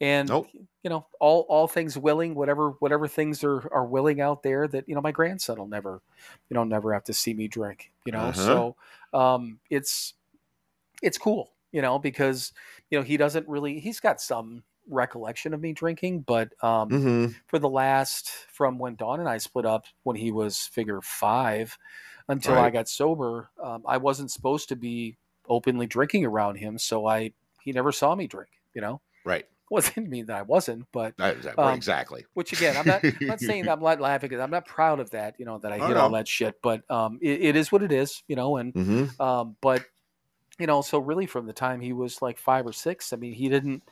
And Nope. you know all all things willing whatever whatever things are are willing out there that you know my grandson will never you know never have to see me drink you know Uh-huh. so um it's it's cool you know because you know he doesn't really he's got some recollection of me drinking but um hmm for the last from when Dawn and I split up when he was figure five until I got sober um, I wasn't supposed to be openly drinking around him so I he never saw me drink you know Right. Wasn't mean that I wasn't, but that- Um, exactly. which again, I'm not, I'm not <laughs> saying I'm not laughing I'm not proud of that, you know, that I Oh, hit all that shit, but um, it, it is what it is, you know, and hmm um, but you know, so really from the time he was like five or six, I mean, he didn't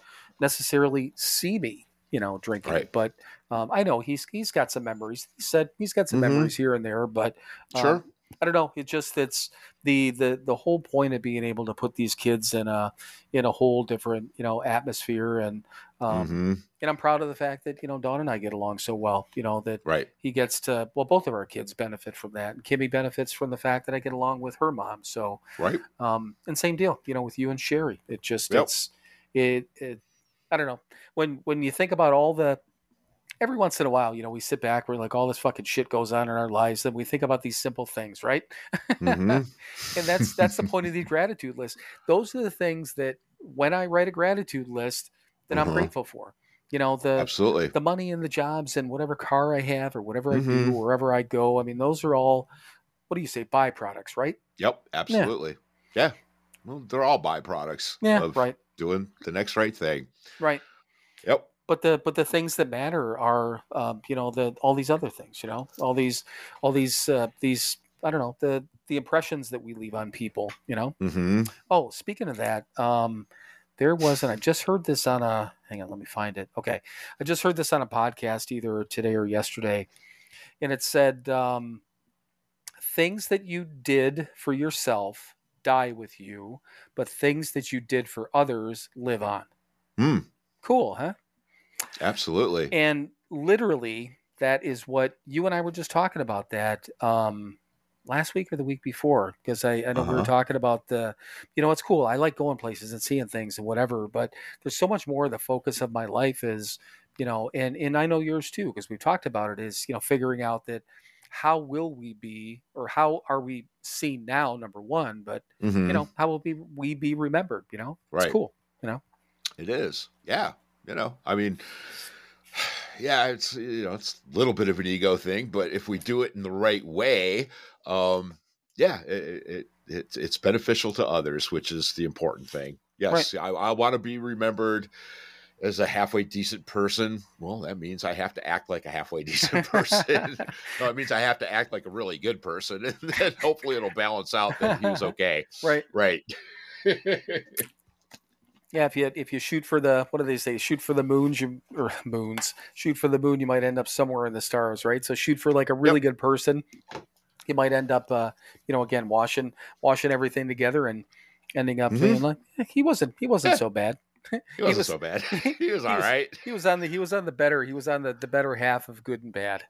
necessarily see me, you know, drinking, Right. but Um, I know he's he's got some memories. He said he's got some Mhm. memories here and there, but um, Sure. I don't know. It just it's the the the whole point of being able to put these kids in a in a whole different you know atmosphere and um, hmm and I'm proud of the fact that you know Dawn and I get along so well. You know that Right. he gets to well both of our kids benefit from that. And Kimmy benefits from the fact that I get along with her mom. So Right. um, and same deal, you know, with you and Sherry. It just Yep. it's it it I don't know when when you think about all the every once in a while, you know, we sit back, we're like all this fucking shit goes on in our lives, and we think about these simple things, right? hmm <laughs> and that's that's the point of the gratitude list. Those are the things that when I write a gratitude list that I'm Mhm. grateful for. You know, the Absolutely. the money and the jobs and whatever car I have or whatever I do, Mhm. wherever I go. I mean, those are all what do you say, byproducts, right? Yep. Absolutely. Yeah. Well, they're all byproducts Yeah, of right, doing the next right thing. right. Yep. But the but the things that matter are, um, you know, the all these other things. You know, all these all these uh, these I don't know the the impressions that we leave on people. You know. hmm Oh, speaking of that, um, there was, and I just heard this on a. Hang on, let me find it. Okay, I just heard this on a podcast either today or yesterday, and it said um, things that you did for yourself die with you, but things that you did for others live on. Hmm. Cool, huh? Absolutely. And literally, that is what you and I were just talking about that um, last week or the week before. Because I, I know we were Uh-huh. talking about the, you know, it's cool. I like going places and seeing things and whatever, but there's so much more. The focus of my life is, you know, and and I know yours too, because we've talked about it. Is you know, figuring out that how will we be or how are we seen now? Number one, but Mhm. you know, how will be we be remembered? You know, Right. it's cool. You know it is. Yeah. You know, I mean, yeah, it's you know, it's a little bit of an ego thing, but if we do it in the right way, um, yeah, it, it, it it's beneficial to others, which is the important thing. Yes, I, I want to be remembered as a halfway decent person. Well, that means I have to act like a halfway decent <laughs> person. no, it means I have to act like a really good person, and then hopefully it'll balance out that he was okay. Right. Right. <laughs> Yeah, if you if you shoot for the what do they say? Shoot for the moons, you or <laughs> moons. Shoot for the moon, you might end up somewhere in the stars, right? So shoot for like a really good person. You might end up, uh, you know, again washing washing everything together and ending up Mhm. being like "Eh, he wasn't he wasn't Yeah. so bad. <laughs> He wasn't was- so bad. <laughs> he He was all was- right. He was on the he was on the better he was on the the better half of good and bad.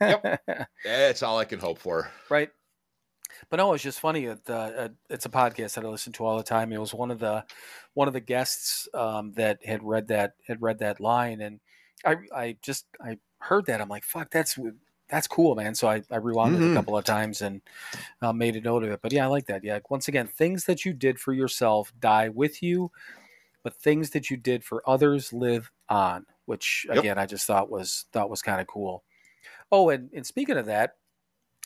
Yep, that's all I can hope for. right? But no, it's just funny. It, uh, uh, it's a podcast that I listen to all the time. It was one of the one of the guests um, that had read that had read that line, and I I just I heard that I'm like, fuck, that's that's cool, man. So I I rewound it Mhm. a couple of times and uh, made a note of it. But yeah, I like that. Yeah, once again, things that you did for yourself die with you, but things that you did for others live on. Which Yep. again, I just thought was thought was kind of cool. Oh, and, and speaking of that,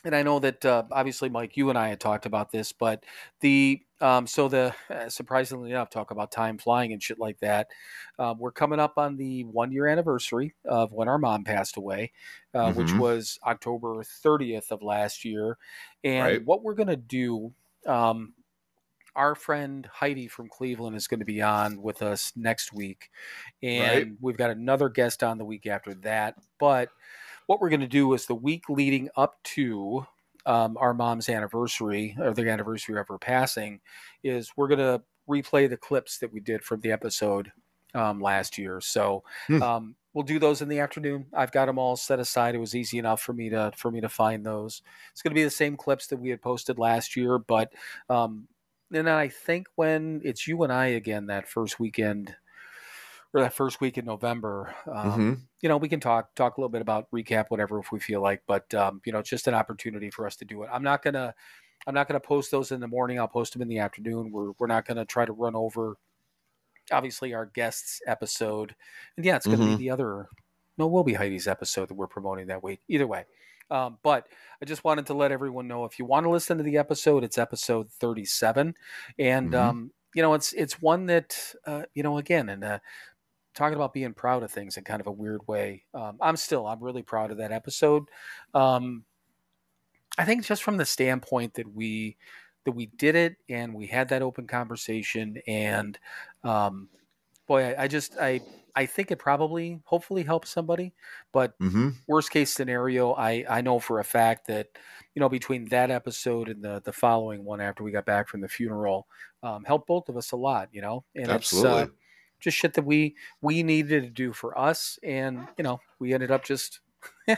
and I know that uh, obviously, Mike, you and I had talked about this, but the um, so the uh, surprisingly enough, talk about time flying and shit like that. Uh, we're coming up on the one year anniversary of when our mom passed away, uh, which Mhm. was October 30th of last year. And Right. what we're gonna do. Um, our friend Heidi from Cleveland is going to be on with us next week. And we've got another guest on the week after that. But what we're going to do is the week leading up to um, our mom's anniversary or the anniversary of her passing is we're going to replay the clips that we did from the episode um, last year. So Hmm. um, we'll do those in the afternoon. I've got them all set aside. It was easy enough for me to for me to find those. It's going to be the same clips that we had posted last year, but um, and then I think when it's you and I again that first weekend or that first week in November, um, Mhm. you know, we can talk talk a little bit about recap whatever if we feel like, but um, you know, it's just an opportunity for us to do it. I'm not gonna I'm not gonna post those in the morning. I'll post them in the afternoon. We're we're not gonna try to run over obviously our guests episode, and yeah, it's gonna Mhm. be the other. No, it will be Heidi's episode that we're promoting that week. Either way. Um, but I just wanted to let everyone know if you want to listen to the episode, it's episode 37, and Mhm. um, you know it's it's one that uh, you know again and uh, talking about being proud of things in kind of a weird way. Um, I'm still I'm really proud of that episode. Um, I think just from the standpoint that we that we did it and we had that open conversation and um, boy, I, I just I I think it probably, hopefully, helps somebody. But Mm-hmm. worst case scenario, I I know for a fact that you know between that episode and the the following one after we got back from the funeral, um, helped both of us a lot. You know, and Absolutely. it's uh, just shit that we we needed to do for us, and you know, we ended up just <laughs> we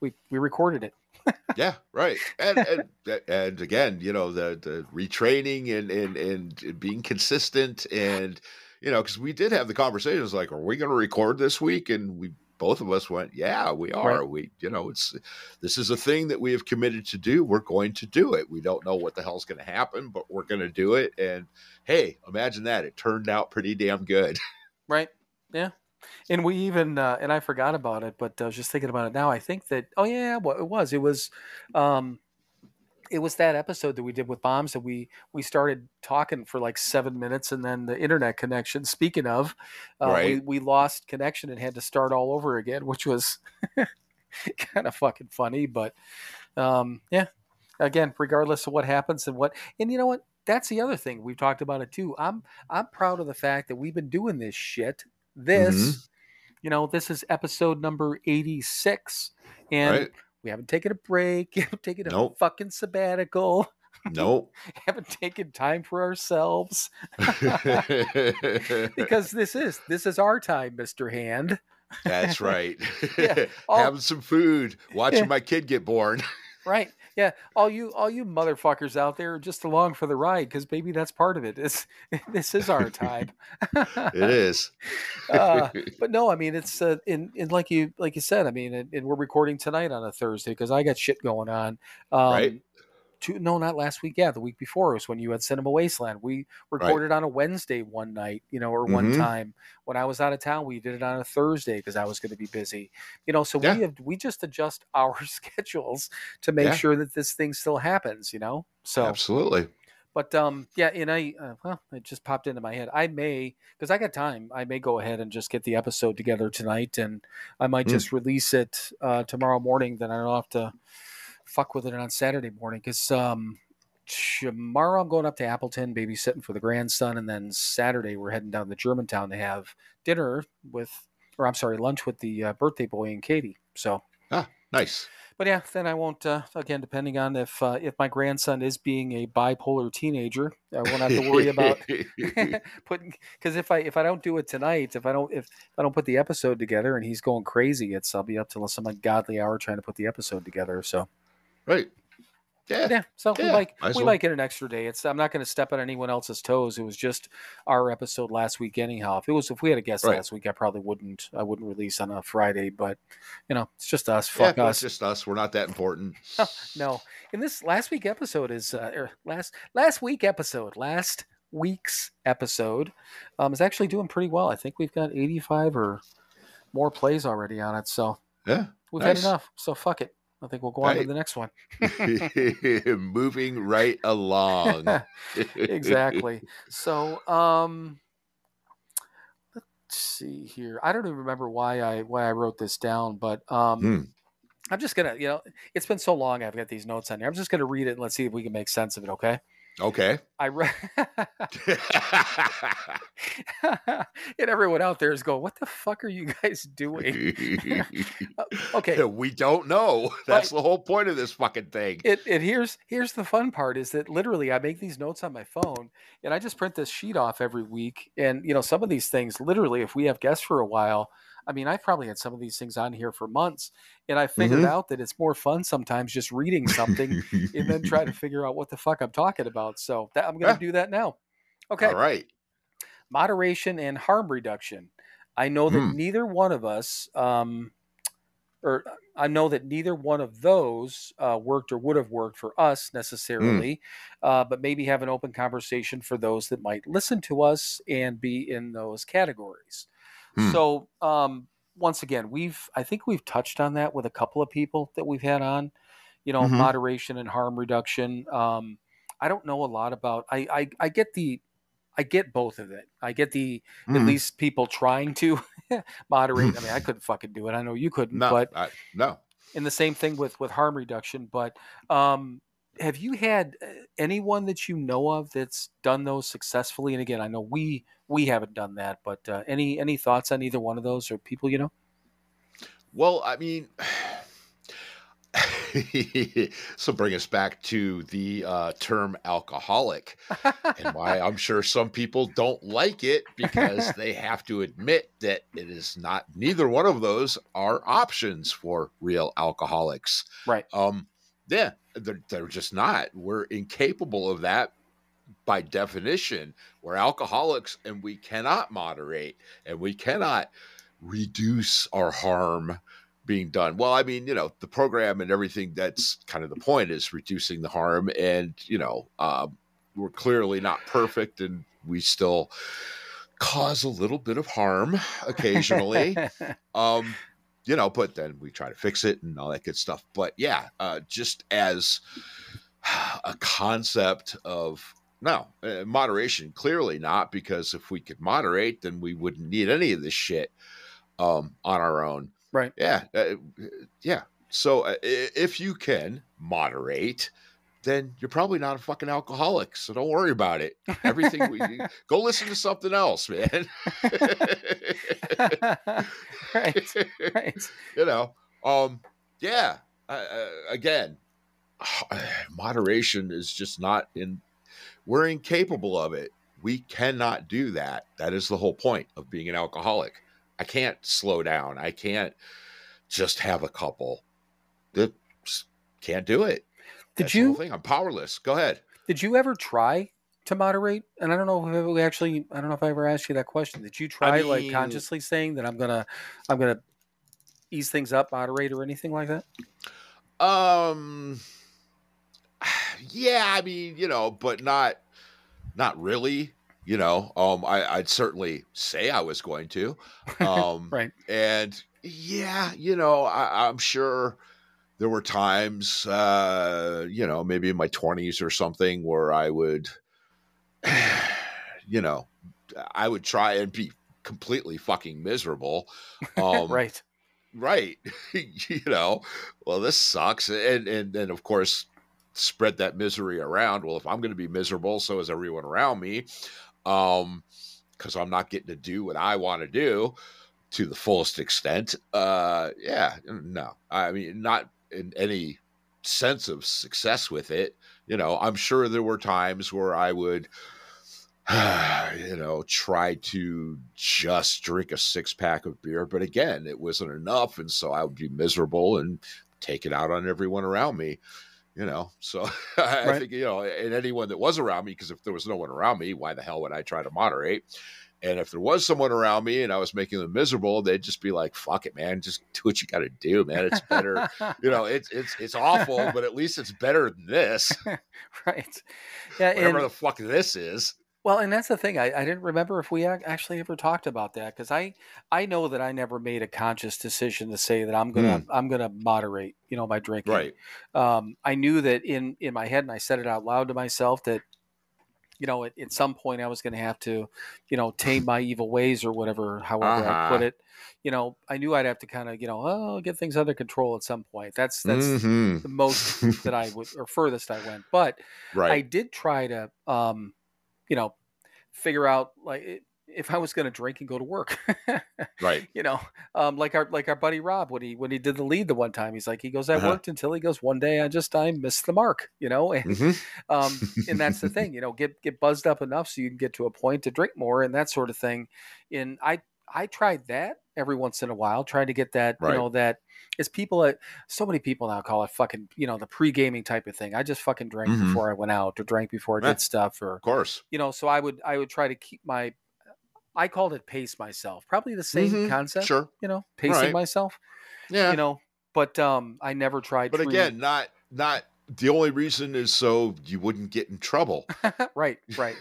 we we recorded it. <laughs> Yeah, right. And, and and again, you know, the the retraining and and and being consistent and you know, because we did have the conversations like, are we going to record this week? And we both of us went, yeah, we are. Right. We, you know, it's this is a thing that we have committed to do. We're going to do it. We don't know what the hell's going to happen, but we're going to do it. And hey, imagine that! It turned out pretty damn good. <laughs> Right. Yeah. And we even uh, and I forgot about it, but I was just thinking about it now. I think that oh yeah, well, it was it was um it was that episode that we did with bombs that we we started talking for like seven minutes and then the internet connection speaking of uh, we, Right. we lost connection and had to start all over again which was <laughs> kind of fucking funny but um yeah again regardless of what happens and what and you know what that's the other thing we've talked about it too i'm i'm proud of the fact that we've been doing this shit this Mhm. you know this is episode number 86 and Right? We haven't taken a break <laughs> haven't taken a Nope. fucking sabbatical <laughs> Nope. haven't taken time for ourselves <laughs> because this is this is our time mr hand That's right. Yeah. Oh. Having some food, watching Yeah. my kid get born. right yeah all you all you motherfuckers out there are just along for the ride because maybe that's part of it it's, <laughs> this is our time It is. <laughs> Uh, but no, I mean it's uh, in in like you like you said. I mean, and, and we're recording tonight on a Thursday because I got shit going on. Um, Right. Two, no, not last week. Yeah, the week before was when you had Cinema Wasteland. We recorded on a Wednesday one night, you know, or one Mhm. time when I was out of town. We did it on a Thursday because I was going to be busy, you know. So Yeah. we have we just adjust <laughs> our schedules to make Yeah. sure that this thing still happens, you know. So Absolutely. but um, yeah, and I uh, well, it just popped into my head. I may because I got time. I may go ahead and just get the episode together tonight, and I might Mm. just release it uh, tomorrow morning. Then I don't have to fuck with it on Saturday morning because um, tomorrow I'm going up to Appleton babysitting for the grandson, and then Saturday we're heading down to Germantown to have dinner with, or I'm sorry, lunch with the uh, birthday boy and Katie. So ah, Nice. but yeah, then I won't. Uh, again, depending on if uh, if my grandson is being a bipolar teenager, I won't have to worry about <laughs> <laughs> putting. Because if I if I don't do it tonight, if I don't if, if I don't put the episode together and he's going crazy, it's I'll be up till some ungodly hour trying to put the episode together. So right. Yeah. yeah, so we like might we well. like it an extra day. It's I'm not going to step on anyone else's toes. It was just our episode last week anyhow. If it was if we had a guest Right. last week, I probably wouldn't I wouldn't release on a Friday. But you know, it's just us. Fuck but us. it's just us. We're not that important. <laughs> No, and this last week episode is uh, er, last last week episode last week's episode um, is actually doing pretty well. I think we've got 85 or more plays already on it, so Yeah. we've Nice. had enough. So fuck it. I think we'll go on to the next one. <laughs> Moving right along. <laughs> exactly. So, um, let's see here. I don't even remember why I why I wrote this down, but um, Hmm. I'm just gonna, you know, it's been so long. I've got these notes on here. I'm just gonna read it and let's see if we can make sense of it. Okay. Okay. I read, <laughs> <laughs> and everyone out there is going, "What the fuck are you guys doing?" <laughs> Uh, okay, we don't know. That's the whole point of this fucking thing. it, it here's here's the fun part is that literally I make these notes on my phone and I just print this sheet off every week. And you know, some of these things, literally, if we have guests for a while, I mean, I've probably had some of these things on here for months, and I figured Mhm. out that it's more fun sometimes just reading something and then try to <laughs> figure out what the fuck I'm talking about. So that, I'm going to Yeah. do that now. Okay. All right. moderation and harm reduction. I know that Hmm. neither one of us, um, or I know that neither one of those uh, worked or would have worked for us necessarily, uh, but maybe have an open conversation for those that might listen to us and be in those categories. Hmm. So, um, once again, we've I think we've touched on that with a couple of people that we've had on, you know, Mhm. moderation and harm reduction. Um, I don't know a lot about. I, I I get the I get both of it. I get the at Mhm. least people trying to <laughs> moderate. I mean, I <laughs> couldn't fucking do it. I know you couldn't, no, but I, no. and the same thing with with harm reduction. But um, have you had? uh, anyone that you know of that's done those successfully? And again, I know we we haven't done that, but uh, any any thoughts on either one of those or people you know? Well, I mean, <sighs> so bring us back to the uh, term alcoholic and why I'm sure some people don't like it because <laughs> they have to admit that it is not neither one of those are options for real alcoholics. Right. Um, yeah, they're, they're just not. We're incapable of that by definition. We're alcoholics and we cannot moderate and we cannot reduce our harm being done. Well, I mean, you know, the program and everything that's kind of the point is reducing the harm. And, you know, um, we're clearly not perfect and we still cause a little bit of harm <laughs> occasionally. um, you know, but then we try to fix it and all that good stuff. But yeah, uh, just as <sighs> a concept of no uh, moderation, clearly not, because if we could moderate, then we wouldn't need any of this shit um, on our own. Right. Yeah. Uh, yeah. So uh, if you can moderate, then you're probably not a fucking alcoholic. So don't worry about it. Everything we <laughs> go listen to something else, man. <laughs> <laughs> <laughs> right. Right. <laughs> You know. Um. Yeah. Uh, again, <sighs> moderation is just not in. We're incapable of it. We cannot do that. That is the whole point of being an alcoholic. I can't slow down. I can't just have a couple. That can't do it. Did That's you? I'm powerless. Go ahead. Did you ever try to moderate? And I don't know if we actually. I don't know if I ever asked you that question. Did you try I like consciously saying that I'm gonna, I'm gonna ease things up, moderate, or anything like that? Um. <sighs> Yeah, I mean, you know, but not, not really. You know, um, I, I'd certainly say I was going to, <laughs> um, Right. and yeah, you know, I, I'm sure there were times, uh, you know, maybe in my 20s or something where I would, <sighs> you know, I would try and be completely fucking miserable. <laughs> Um, right. right. <laughs> you know, well, this sucks. And, and, and of course, spread that misery around. Well, if I'm going to be miserable, so is everyone around me. Um, cause I'm not getting to do what I want to do to the fullest extent. Uh, yeah, no, I mean, not in any sense of success with it. You know, I'm sure there were times where I would, <sighs> you know, try to just drink a six pack of beer, but again, it wasn't enough. And so I would be miserable and take it out on everyone around me. You know, so <laughs> I Right. think, you know, and anyone that was around me, because if there was no one around me, why the hell would I try to moderate? And if there was someone around me and I was making them miserable, they'd just be like, "Fuck it, man! Just do what you got to do, man. It's better. <laughs> you know, it's it's it's awful, but at least it's better than this, <laughs> right. Yeah. whatever And, the fuck this is." well, and that's the thing. I, I didn't remember if we actually ever talked about that because I I know that I never made a conscious decision to say that I'm gonna I'm gonna moderate. You know, my drinking. Right? um, I knew that in in my head, and I said it out loud to myself that you know at, at some point I was going to have to you know tame my evil ways or whatever, however I put Uh-huh. it. You know, I knew I'd have to kind of you know oh get things under control at some point. That's that's Mhm. the most <laughs> that I would or furthest I went, but I did try to um, you know figure out like if I was going to drink and go to work. right. <laughs> you know, um, like our like our buddy Rob when he when he did the lead the one time, he's like he goes, I Uh-huh. worked until he goes one day I just I missed the mark, you know, and Mhm. um, and that's the thing, you know, get get buzzed up enough so you can get to a point to drink more and that sort of thing. And I I tried that every once in a while, trying to get that, Right. you know, that is people that so many people now call it fucking, you know, the pre gaming type of thing. I just fucking drank Mhm. before I went out or drank before I Yeah. did stuff or Of course. you know, so I would I would try to keep my I called it pace myself. Probably the same Mhm. concept Sure. you know, pacing Right. myself, Yeah. you know, but um, I never tried. but again, not not the only reason is so you wouldn't get in trouble. <laughs> right, right,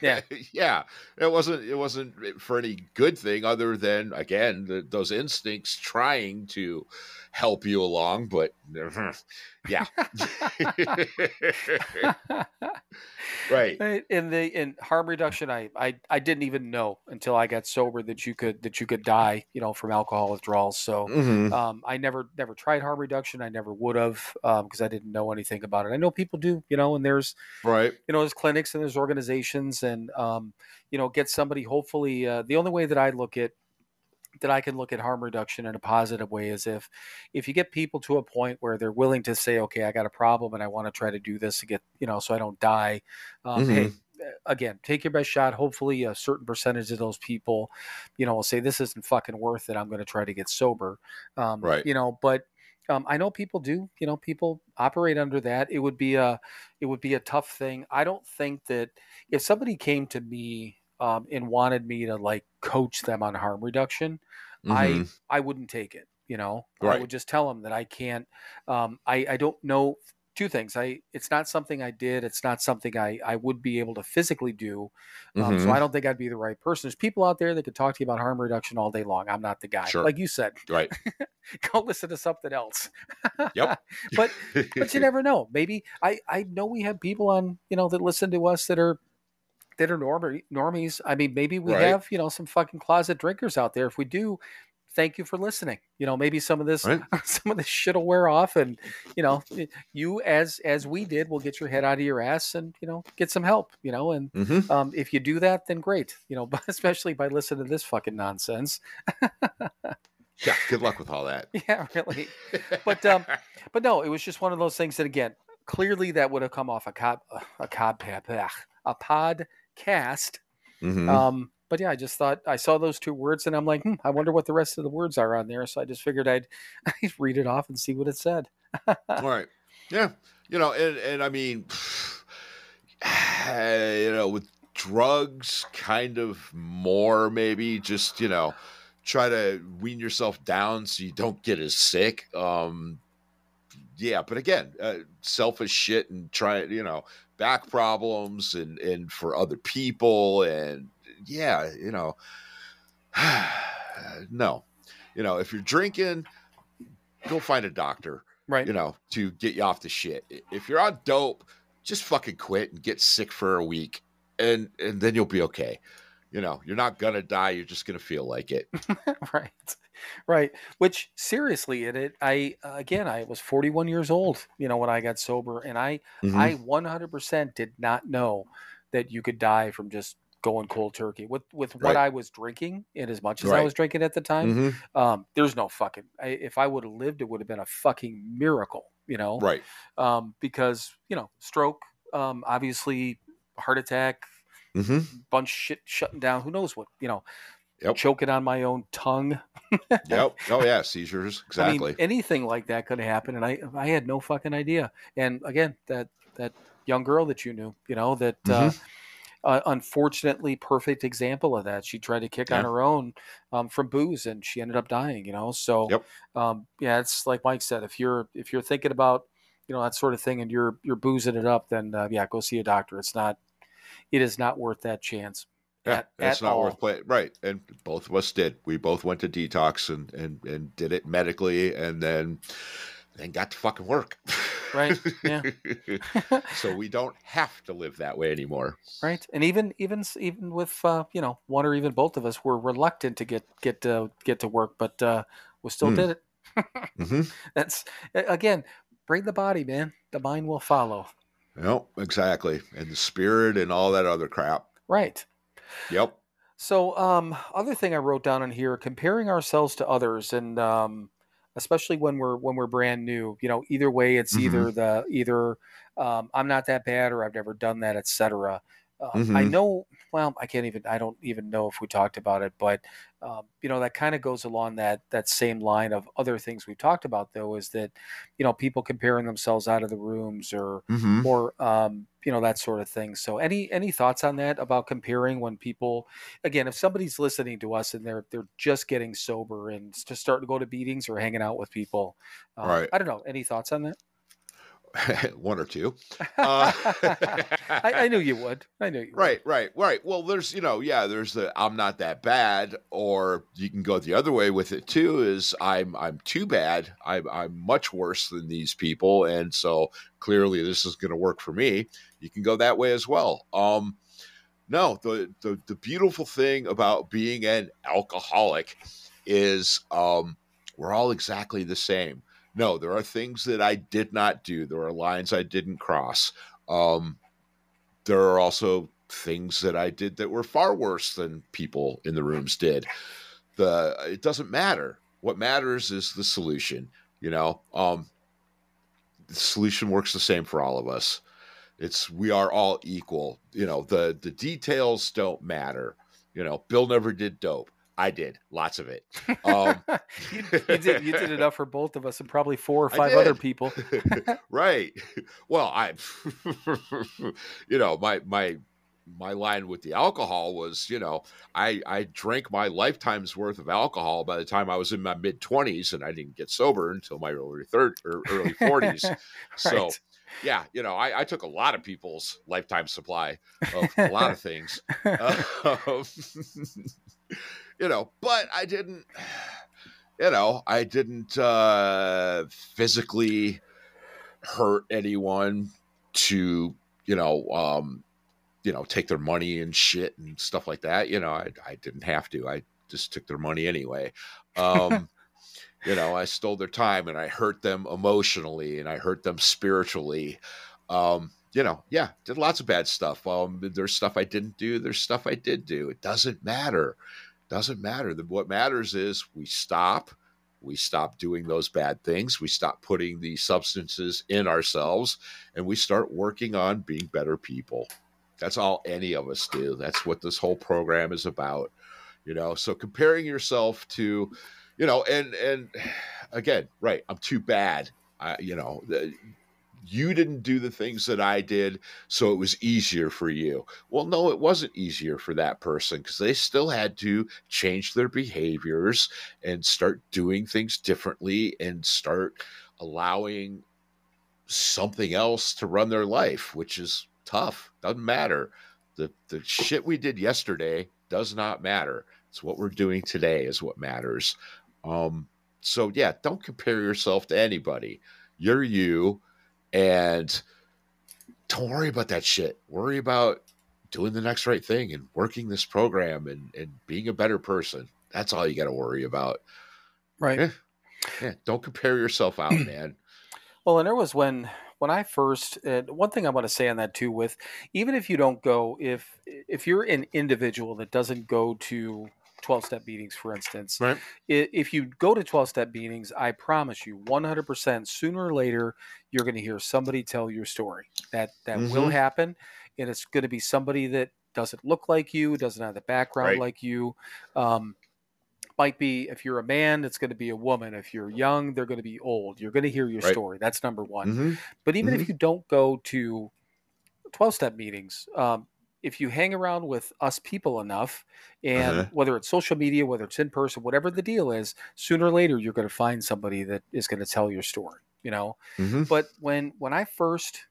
Yeah. <laughs> yeah. It wasn't. It wasn't for any good thing other than again the, those instincts trying to help you along. But <laughs> yeah, <laughs> right. In the in harm reduction, I, I I didn't even know until I got sober that you could that you could die, you know, from alcohol withdrawals. So Mhm. um, I never never tried harm reduction. I never would have because I didn't know anything about it. I know people do, you know, and there's Right. you know there's clinics and there's organizations and um, you know get somebody. Hopefully, uh, the only way that I look at that I can look at harm reduction in a positive way is if if you get people to a point where they're willing to say, okay, I got a problem and I want to try to do this to get you know so I don't die. Um, Hey, again, take your best shot. Hopefully, a certain percentage of those people, you know, will say this isn't fucking worth it. I'm going to try to get sober. Um, Right. You know, but um, I know people do. You know, people operate under that. It would be a it would be a tough thing. I don't think that if somebody came to me um, and wanted me to like coach them on harm reduction, I Mhm. I wouldn't take it. You know, I would just tell them that I can't. Um, I I don't know two things. I it's not something I did. It's not something I I would be able to physically do. Um, So Mhm. I don't think I'd be the right person. There's people out there that could talk to you about harm reduction all day long. I'm not the guy. Sure. Like you said, Right. <laughs> go listen to something else. Yep. <laughs> but but you <laughs> never know. Maybe I I know we have people on you know that listen to us that are that are norm- normies. I mean, maybe we Right. have you know some fucking closet drinkers out there. If we do, thank you for listening. You know, maybe some of this Right. <laughs> some of this shit will wear off, and you know, you as as we did will get your head out of your ass and you know get some help. You know, and Mhm. um, if you do that, then great. You know, <laughs> but especially by listening to this fucking nonsense. <laughs> Yeah. Good luck with all that. Yeah, really. But, um, But no, it was just one of those things that again, clearly that would have come off a cop a cod a podcast. Mhm. Um, but yeah, I just thought I saw those two words and I'm like, hmm, I wonder what the rest of the words are on there. So I just figured I'd, <laughs> I'd read it off and see what it said. All <laughs> right. Yeah. You know, and, and I mean, <sighs> you know, with drugs, kind of more maybe just, you know, try to wean yourself down so you don't get as sick. Um, yeah. But again, uh, selfish shit and try, you know, back problems and, and for other people. And yeah, you know, <sighs> no, you know, if you're drinking, go find a doctor Right. you know, to get you off the shit. If you're on dope, just fucking quit and get sick for a week, and and then you'll be okay. You know, you're not gonna die. You're just gonna feel like it. <laughs> right. Right. Which seriously, it, it I again, I was 41 years old, you know, when I got sober and I, Mhm. I 100% did not know that you could die from just going cold turkey with with what Right. I was drinking and as much as I was drinking at the time. Mhm. Um, there's no fucking. I, if I would have lived, it would have been a fucking miracle, you know. Right. Um, because you know, stroke, um, obviously, heart attack, hmm bunch of shit shutting down. Who knows what? You know, Yep. choking on my own tongue. Yep. <laughs> Oh yeah, seizures. Exactly. I mean, anything like that could happen, and I I had no fucking idea. And again, that that young girl that you knew, you know, that uh, Mm-hmm. uh, unfortunately perfect example of that. She tried to kick on her own um, from booze, and she ended up dying. You know, so Yep. um, yeah, it's like Mike said. If you're if you're thinking about you know that sort of thing, and you're you're boozing it up, then uh, yeah, go see a doctor. It's not it is not worth that chance. Yeah, at- it's at not all. worth playing. Right. And both of us did. We both went to detox and and and did it medically, and then then got to fucking work. Right, yeah. <laughs> so we don't have to live that way anymore. right and even even even with uh, you know one or even both of us were reluctant to get get to get to work but uh we still Hmm. did it hmm <laughs> that's again bring the body man the mind will follow Yep, exactly. And the spirit and all that other crap. right Yep. so um other thing i wrote down in here comparing ourselves to others and um especially when we're when we're brand new you know either way it's Mhm. either the either um, i'm not that bad or i've never done that etc uh, i Mhm. know well i can't even i don't even know if we talked about it but um, you know that kind of goes along that that same line of other things we've talked about though is that you know people comparing themselves out of the rooms or Mm-hmm. or um, you know that sort of thing. So any any thoughts on that about comparing when people again, if somebody's listening to us and they're they're just getting sober and just starting to go to meetings or hanging out with people, um, Right. I don't know. Any thoughts on that? <laughs> One or two. Uh, <laughs> I, I knew you would. I knew you would. Right, right, right. Well, there's, you know, yeah, there's the I'm not that bad, or you can go the other way with it too. Is I'm I'm too bad. I'm I'm much worse than these people, and so clearly this is going to work for me. you can go that way as well. Um, no, the, the the beautiful thing about being an alcoholic is um, we're all exactly the same. No, there are things that I did not do. There are lines I didn't cross. Um, there are also things that I did that were far worse than people in the rooms did. The it doesn't matter. What matters is the solution. You know, um, the solution works the same for all of us. It's we are all equal. You know, the the details don't matter. You know, Bill never did dope. I did lots of it. Um, <laughs> you, you, did you did enough for both of us and probably four or five other people. <laughs> right. Well, I, <laughs> you know, my my my line with the alcohol was, you know, I I drank my lifetime's worth of alcohol by the time I was in my mid twenties, and I didn't get sober until my early third or early forties. right. So yeah, you know, I, I, took a lot of people's lifetime supply of a lot of things. Uh, you know, but I didn't, <sighs> you know, I didn't uh, physically hurt anyone to, you know, um, you know, take their money and shit and stuff like that. You know, I, I didn't have to. I just took their money anyway. Um, <laughs> you know, I stole their time and I hurt them emotionally and I hurt them spiritually. Um, you know, yeah, did lots of bad stuff. Um, there's stuff I didn't do. There's stuff I did do. It doesn't matter. Doesn't matter. What matters is we stop. We stop doing those bad things. We stop putting the substances in ourselves and we start working on being better people. That's all any of us do. That's what this whole program is about. You know, so comparing yourself to, you know, and and <sighs> again, right, I'm too bad. I, you know, you didn't do the things that I did, so it was easier for you. Well, no, it wasn't easier for that person because they still had to change their behaviors and start doing things differently and start allowing something else to run their life, which is tough. Doesn't matter. The the shit we did yesterday does not matter. It's what we're doing today is what matters. Um, so yeah, don't compare yourself to anybody. You're you and don't worry about that shit. Worry about doing the next right thing and working this program and, and being a better person. That's all you got to worry about. Right. Yeah. yeah. Don't compare yourself out, <clears throat> man. Well, and there was when when I first uh, one thing I want to say on that too with even if you don't go if if you're an individual that doesn't go to 12 step meetings, for instance, right. if you go to 12 step meetings, I promise you 100% sooner or later, you're going to hear somebody tell your story. That, that mm-hmm. will happen. And it's going to be somebody that doesn't look like you, doesn't have the background right. like you. Um, might be if you're a man, it's going to be a woman. If you're young, they're going to be old. You're going to hear your right. story. That's number one. Mm-hmm. But even mm-hmm. if you don't go to 12 step meetings, um, if you hang around with us people enough, and uh-huh. whether it's social media, whether it's in person, whatever the deal is, sooner or later you're going to find somebody that is going to tell your story. You know, mm-hmm. but when when I first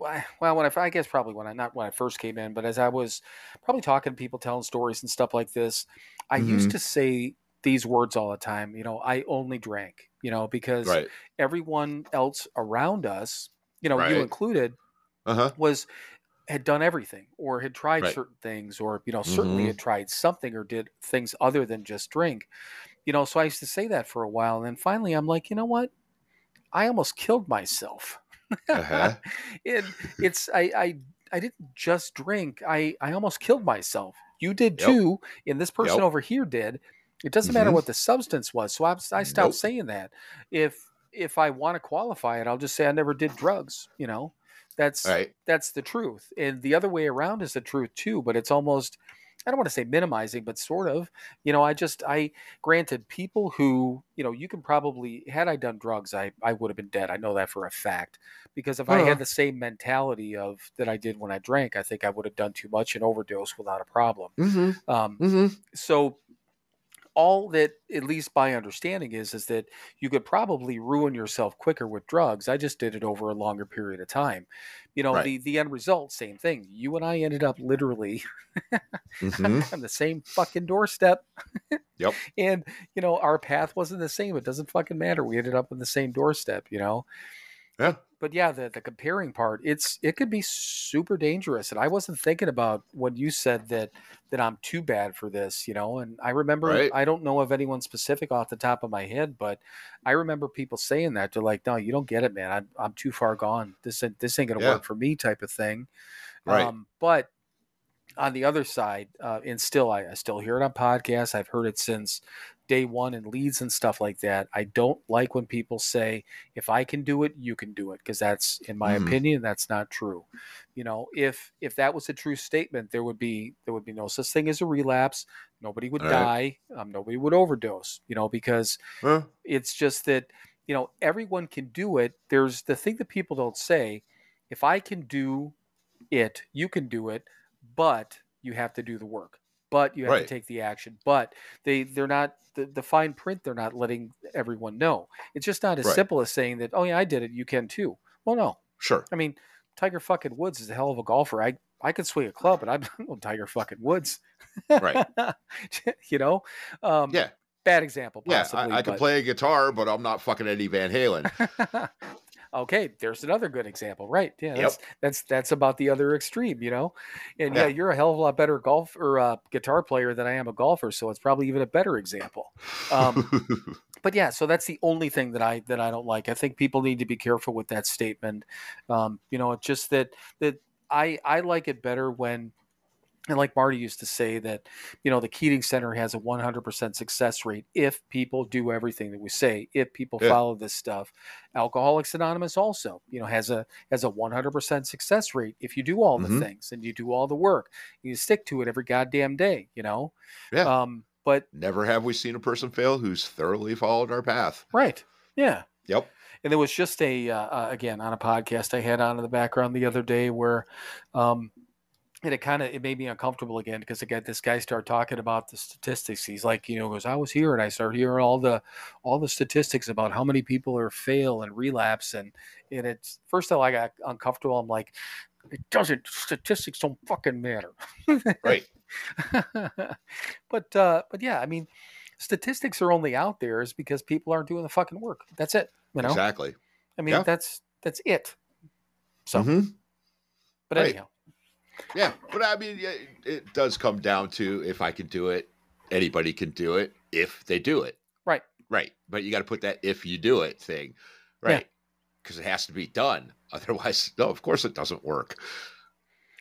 well, when I, I guess probably when I not when I first came in, but as I was probably talking to people, telling stories and stuff like this, I mm-hmm. used to say these words all the time. You know, I only drank. You know, because right. everyone else around us, you know, right. you included, uh-huh. was had done everything or had tried right. certain things or you know certainly mm-hmm. had tried something or did things other than just drink you know so i used to say that for a while and then finally i'm like you know what i almost killed myself uh-huh. <laughs> it, it's I, I i didn't just drink i i almost killed myself you did yep. too and this person yep. over here did it doesn't mm-hmm. matter what the substance was so i, I stopped nope. saying that if if i want to qualify it i'll just say i never did drugs you know that's right. that's the truth. And the other way around is the truth too, but it's almost I don't want to say minimizing, but sort of. You know, I just I granted people who, you know, you can probably had I done drugs, I I would have been dead. I know that for a fact. Because if uh-huh. I had the same mentality of that I did when I drank, I think I would have done too much and overdose without a problem. Mm-hmm. Um, mm-hmm. So all that at least by understanding is is that you could probably ruin yourself quicker with drugs i just did it over a longer period of time. You know right. the the end result same thing. You and i ended up literally mm-hmm. <laughs> on the same fucking doorstep. Yep. <laughs> And you know our path wasn't the same it doesn't fucking matter we ended up on the same doorstep you know Yeah. But yeah, the the comparing part, it's it could be super dangerous. And I wasn't thinking about when you said that that I'm too bad for this, you know. And I remember Right. I don't know of anyone specific off the top of my head, but I remember people saying that they're like, "No, you don't get it, man. I'm I'm too far gone. This ain't this ain't gonna Yeah. work for me," type of thing. Right. Um, but on the other side, uh, and still, I, I still hear it on podcasts. I've heard it since day one in leads and stuff like that. I don't like when people say, "If I can do it, you can do it," because that's, in my Mhm. opinion, that's not true. You know, if if that was a true statement, there would be there would be no such thing as a relapse. Nobody would Right. die. Um, nobody would overdose. You know, because Huh? it's just that you know everyone can do it there's the thing that people don't say if i can do it you can do it but you have to do the work but you have Right. to take the action but they they're not the, the fine print they're not letting everyone know it's just not as Right. simple as saying that oh yeah i did it you can too well no Sure. i mean tiger fucking woods is a hell of a golfer i i could swing a club but i'm <laughs> no tiger fucking woods Right. <laughs> you know um Yeah. bad example Yeah. possibly I, I can but- play a guitar, but I'm not fucking Eddie Van Halen. <laughs> okay, there's another good example, right? Yeah, Yep. that's that's that's about the other extreme, you know. And yeah, Yeah. you're a hell of a lot better golf or uh, guitar player than I am a golfer, so it's probably even a better example. Um, <laughs> But yeah, so that's the only thing that I that I don't like. I think people need to be careful with that statement. Um, you know, it's just that that I I like it better when. And like Marty used to say that, you know, the Keating Center has a 100% success rate if people do everything that we say, if people Yeah. follow this stuff. Alcoholics Anonymous also, you know, has a has a 100% success rate if you do all the Mhm. things and you do all the work. You stick to it every goddamn day, you know. Yeah. Um, but Never have we seen a person fail who's thoroughly followed our path. right, yeah. Yep. And there was just a uh, uh, again on a podcast I had on in the background the other day where, um, and it kind of it made me uncomfortable again because again this guy started talking about the statistics. He's like, you know, goes I was here and I started hearing all the all the statistics about how many people are fail and relapse and and it's first of all I got uncomfortable. I'm like, it doesn't statistics don't fucking matter. Right. <laughs> but uh, but yeah, I mean, statistics are only out there is because people aren't doing the fucking work. That's it. You know. Exactly. I mean, Yeah. that's that's it. So, Mhm. but Right. anyhow, Yeah, but I mean, it, it does come down to if I can do it, anybody can do it if they do it. Right. Right. But you got to put that if you do it thing, right? Because it has to be done. <laughs> Otherwise, no, of course it doesn't work.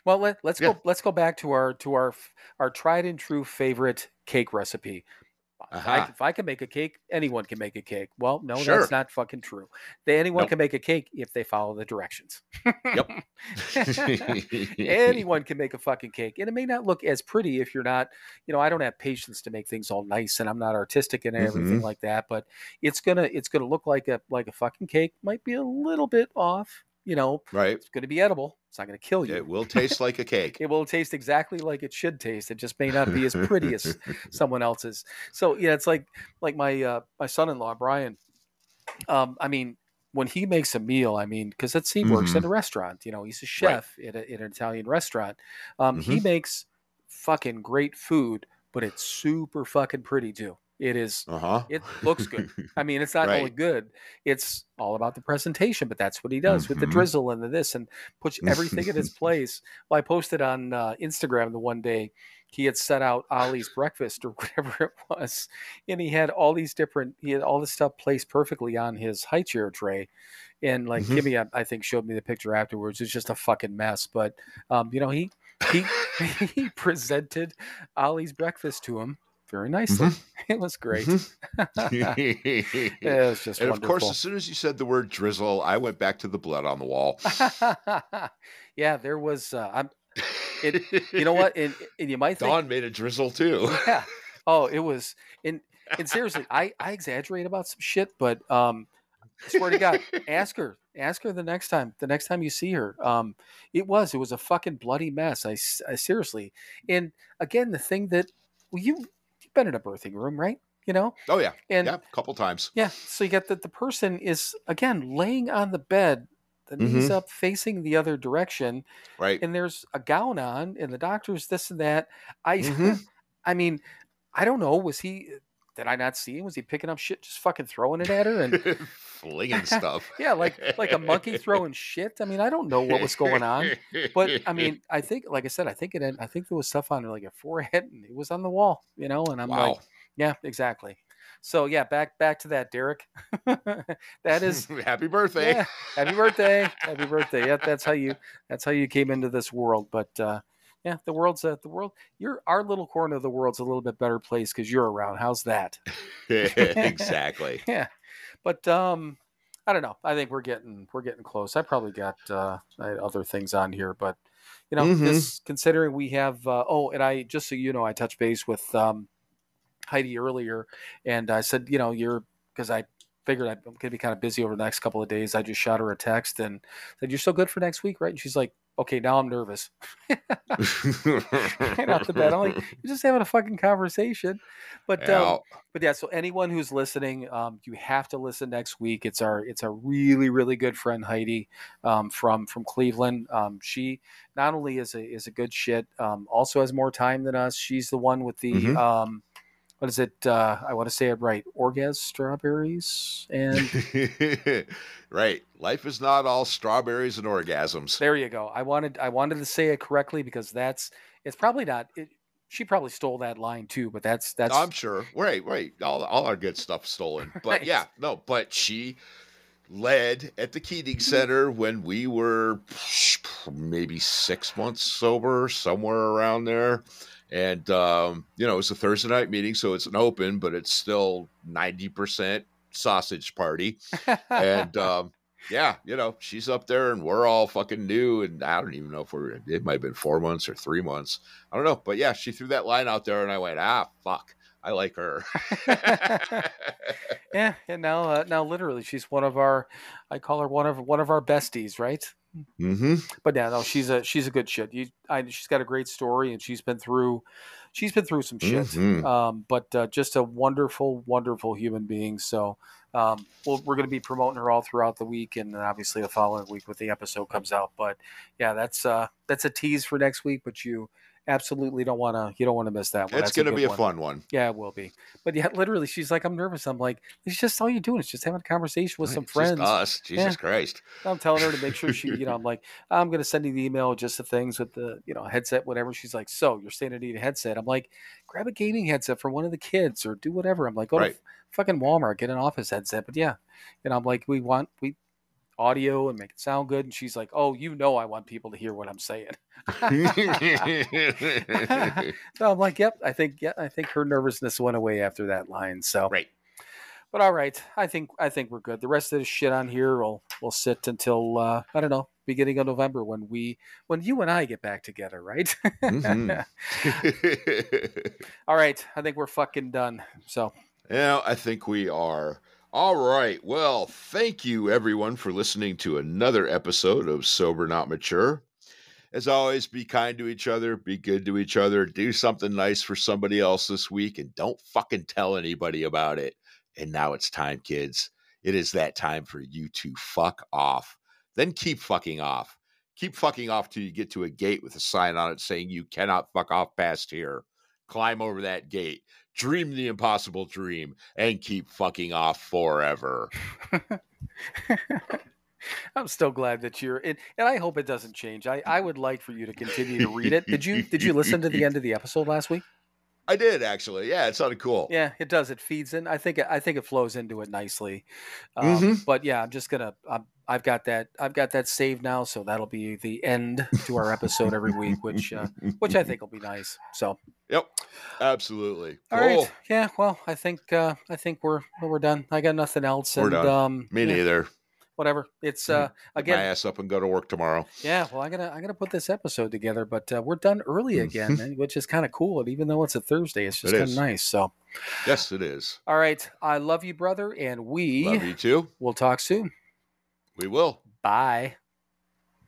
well let, let's Yeah. go let's go back to our to our our tried and true favorite cake recipe. If I, if I can make a cake, anyone can make a cake. Well, no, Sure. that's not fucking true. They, anyone Nope. can make a cake if they follow the directions. Yep. <laughs> <laughs> anyone can make a fucking cake and it may not look as pretty if you're not you know i don't have patience to make things all nice and i'm not artistic and everything Mhm. like that but it's gonna it's gonna look like a like a fucking cake might be a little bit off you know right. it's gonna be edible. It's not gonna kill you. It will taste like a <laughs> cake. it will taste exactly like it should taste. It just may not be as pretty as <laughs> someone else's. So yeah it's like like my uh my son-in-law brian um i mean when he makes a meal i mean because it's he works in a restaurant you know he's a chef at, a, at an italian restaurant. Um he makes fucking great food but it's super fucking pretty too it is Uh huh. it looks good <laughs> i mean it's not only good it's all about the presentation but that's what he does with the Mhm. drizzle and the this and puts everything in its <laughs> place well i posted on uh, instagram the one day he had set out Ollie's breakfast or <laughs> whatever it was, and he had all these different he had all this stuff placed perfectly on his high chair tray. And like Mhm. Kimmy, I, I think showed me the picture afterwards. It's just a fucking mess. But um, you know, he he he presented Ollie's breakfast to him very nicely. <laughs> It was great. Mhm. <laughs> It was just and of course, as soon as you said the word drizzle, I went back to the blood on the wall. <laughs> yeah, there was. Uh, I'm. It- You know what? And, and you might think Dawn made a drizzle too. yeah. Oh, it was and and seriously, I I exaggerate about some shit, but um, I swear to God, ask her, ask her the next time, the next time you see her. Um, it was it was a fucking bloody mess. I, I seriously, and again, the thing that well, you been in a birthing room, right? You know, Oh yeah, and yeah, a couple times. yeah, so you get that the person is again laying on the bed, the knees Mhm. up, facing the other direction, Right. and there's a gown on, and the doctor's this and that. I, Mhm. <laughs> I mean, I don't know. Was he did I not see him? Was he picking up shit, just fucking throwing it at her? And <laughs> flinging stuff. <laughs> yeah, like like a monkey <laughs> throwing shit. I mean, I don't know what was going on, but I mean, I think, like I said, I think it. I think there was stuff on her, like a forehead, and it was on the wall, you know. And I'm wow. like, yeah, exactly. So yeah, back back to that, Derek. <laughs> that is happy birthday. yeah, happy birthday, happy birthday. Yeah, that's how you that's how you came into this world. But uh, yeah, the world's uh, the world. Your our little corner of the world's a little bit better place because you're around. How's that? exactly. yeah, but um, I don't know. I think we're getting we're getting close. I probably got uh, I had other things on here, but you know, Mhm. this considering we have. Uh, oh, and I just so you know, I touched base with um, Heidi earlier, and I said, you know, you're because I figured I'm going to be kind of busy over the next couple of days. I just shot her a text and said, "You're so good for next week, right?" And she's like, "Okay, now I'm nervous." <laughs> right off the bat, I'm like, <laughs> "You're just having a fucking conversation." But um, Yeah. but yeah, so anyone who's listening, um, you have to listen next week. It's our it's our really really good friend Heidi um, from from Cleveland. Um, she not only is a is a good shit, um, also has more time than us. She's the one with the Mhm. What is it? Uh, I want to say it right. Orgas strawberries and <laughs> right. Life is not all strawberries and orgasms. there you go. I wanted I wanted to say it correctly because that's it's probably not. It, she probably stole that line too, but that's that's I'm sure. Right, right. All, all our good stuff stolen. <laughs> But Right. yeah, no, but she led at the Keating Center when we were maybe six months sober, somewhere around there. And, um, you know, it's a Thursday night meeting, so it's an open, but it's still 90% sausage party. And, <laughs> um, yeah, you know, she's up there and we're all fucking new. And I don't even know if we're, it might have been four months or three months. I don't know. But yeah, she threw that line out there and I went, ah, fuck. I like her. <laughs> yeah, and now uh, now literally she's one of our I call her one of one of our besties, right? Mm-hmm. But yeah, no, she's a she's a good shit. You, I, she's got a great story, and she's been through she's been through some shit. Mhm. Um, but uh, just a wonderful, wonderful human being. So um, we'll, we're going to be promoting her all throughout the week, and then obviously the following week when the episode comes out. But yeah, that's uh, that's a tease for next week. But you absolutely don't want to you don't want to miss that one. It's going to be a one. fun one. Yeah, it will be. But yeah, <laughs> literally, she's like, I'm nervous. I'm like, it's just all you're doing is just having a conversation with Right, some it's friends. Just us. Jesus Yeah. Christ. I'm telling her to make sure she, you know, I'm <laughs> like, I'm going to send you the email, just the things with the, you know, headset, whatever. She's like, so you're saying I need a headset. I'm like, grab a gaming headset for one of the kids or do whatever. I'm like, go Right. to fucking Walmart, get an office headset. But yeah, and I'm like, we want, we, audio and make it sound good. And she's like, oh, you know, I want people to hear what I'm saying. <laughs> So I'm like, yep, I think, yeah, I think her nervousness went away after that line. So, right. but all right, I think I think we're good. The rest of the shit on here will will sit until uh, I don't know beginning of November when we when you and I get back together, right? Mhm. <laughs> all right, I think we're fucking done. So Yeah, I think we are. All right. Well, thank you everyone for listening to another episode of Sober Not Mature. As always, be kind to each other, be good to each other, do something nice for somebody else this week, and don't fucking tell anybody about it. And now it's time, kids. It is that time for you to fuck off. Then keep fucking off. Keep fucking off till you get to a gate with a sign on it saying you cannot fuck off past here. Climb over that gate dream the impossible dream and keep fucking off forever. <laughs> I'm still glad that you're and, and I hope it doesn't change. I, I would like for you to continue to read it. Did you did you listen to the end of the episode last week? <laughs> I did actually. Yeah, it sounded cool. Yeah, it does. It feeds in. I think it- I think it flows into it nicely. Um, Mhm. But yeah, I'm just gonna. I'm, I've got that. I've got that saved now, so that'll be the end to our episode every week, which uh, which I think will be nice. So Yep. Absolutely. all cool. right, yeah. Well, I think uh, I think we're we're done. I got nothing else. We're and, done. Um, Me yeah, neither. Whatever. It's Mm. uh, Get my again. ass up and go to work tomorrow. Yeah. Well, I gotta I gotta put this episode together, but uh, we're done early again, which is kind of cool. And even though it's a Thursday, it's just It kind of nice. So Yes, it is. all right, I love you, brother, and we Love you too. We'll talk soon. We will. Bye.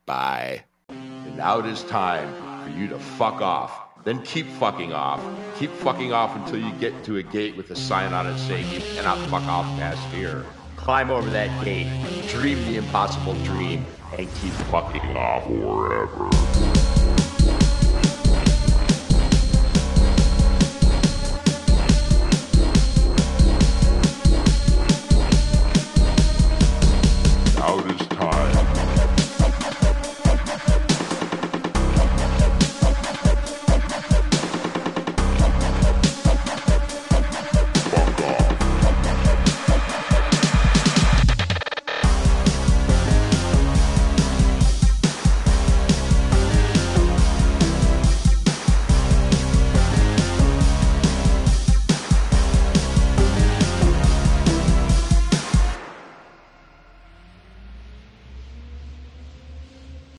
Bye. And now it is time for you to fuck off. Then keep fucking off. Keep fucking off until you get to a gate with a sign on it saying you cannot fuck off past here. Climb over that gate, dream the impossible dream, and keep fucking off forever.